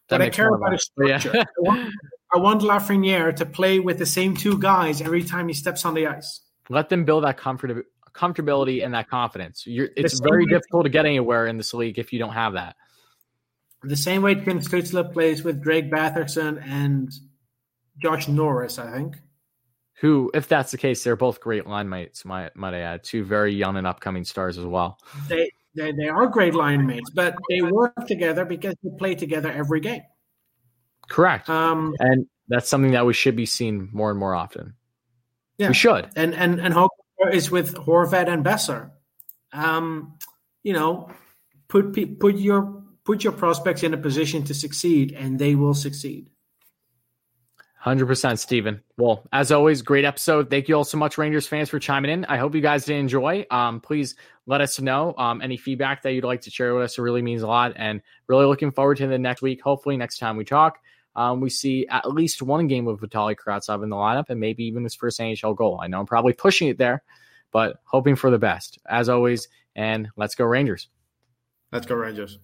That What I care about of is a- yeah. structure. I, want, I want Lafreniere to play with the same two guys every time he steps on the ice. Let them build that comfort, comfortability and that confidence. You're, it's very difficult to get anywhere in this league if you don't have that. The same way Tim Stützle plays with Drake Batherson and Josh Norris, I think. Who, if that's the case, they're both great line mates. Might might I add, two very young and upcoming stars as well. They, they they are great line mates, but they work together because they play together every game. Correct, Um, and that's something that we should be seeing more and more often. yeah. We should. and and and Hogan is with Horvat and Boeser. Um, you know, put put your put your prospects in a position to succeed, and they will succeed. 100% Steven. Well, as always, great episode. Thank you all so much, Rangers fans, for chiming in. I hope you guys did enjoy. Um, please let us know um, any feedback that you'd like to share with us. It really means a lot. And really looking forward to the next week. Hopefully, next time we talk, um, we see at least one game of Vitaly Kravtsov in the lineup and maybe even his first NHL goal. I know I'm probably pushing it there, but hoping for the best. As always, and let's go, Rangers. Let's go, Rangers.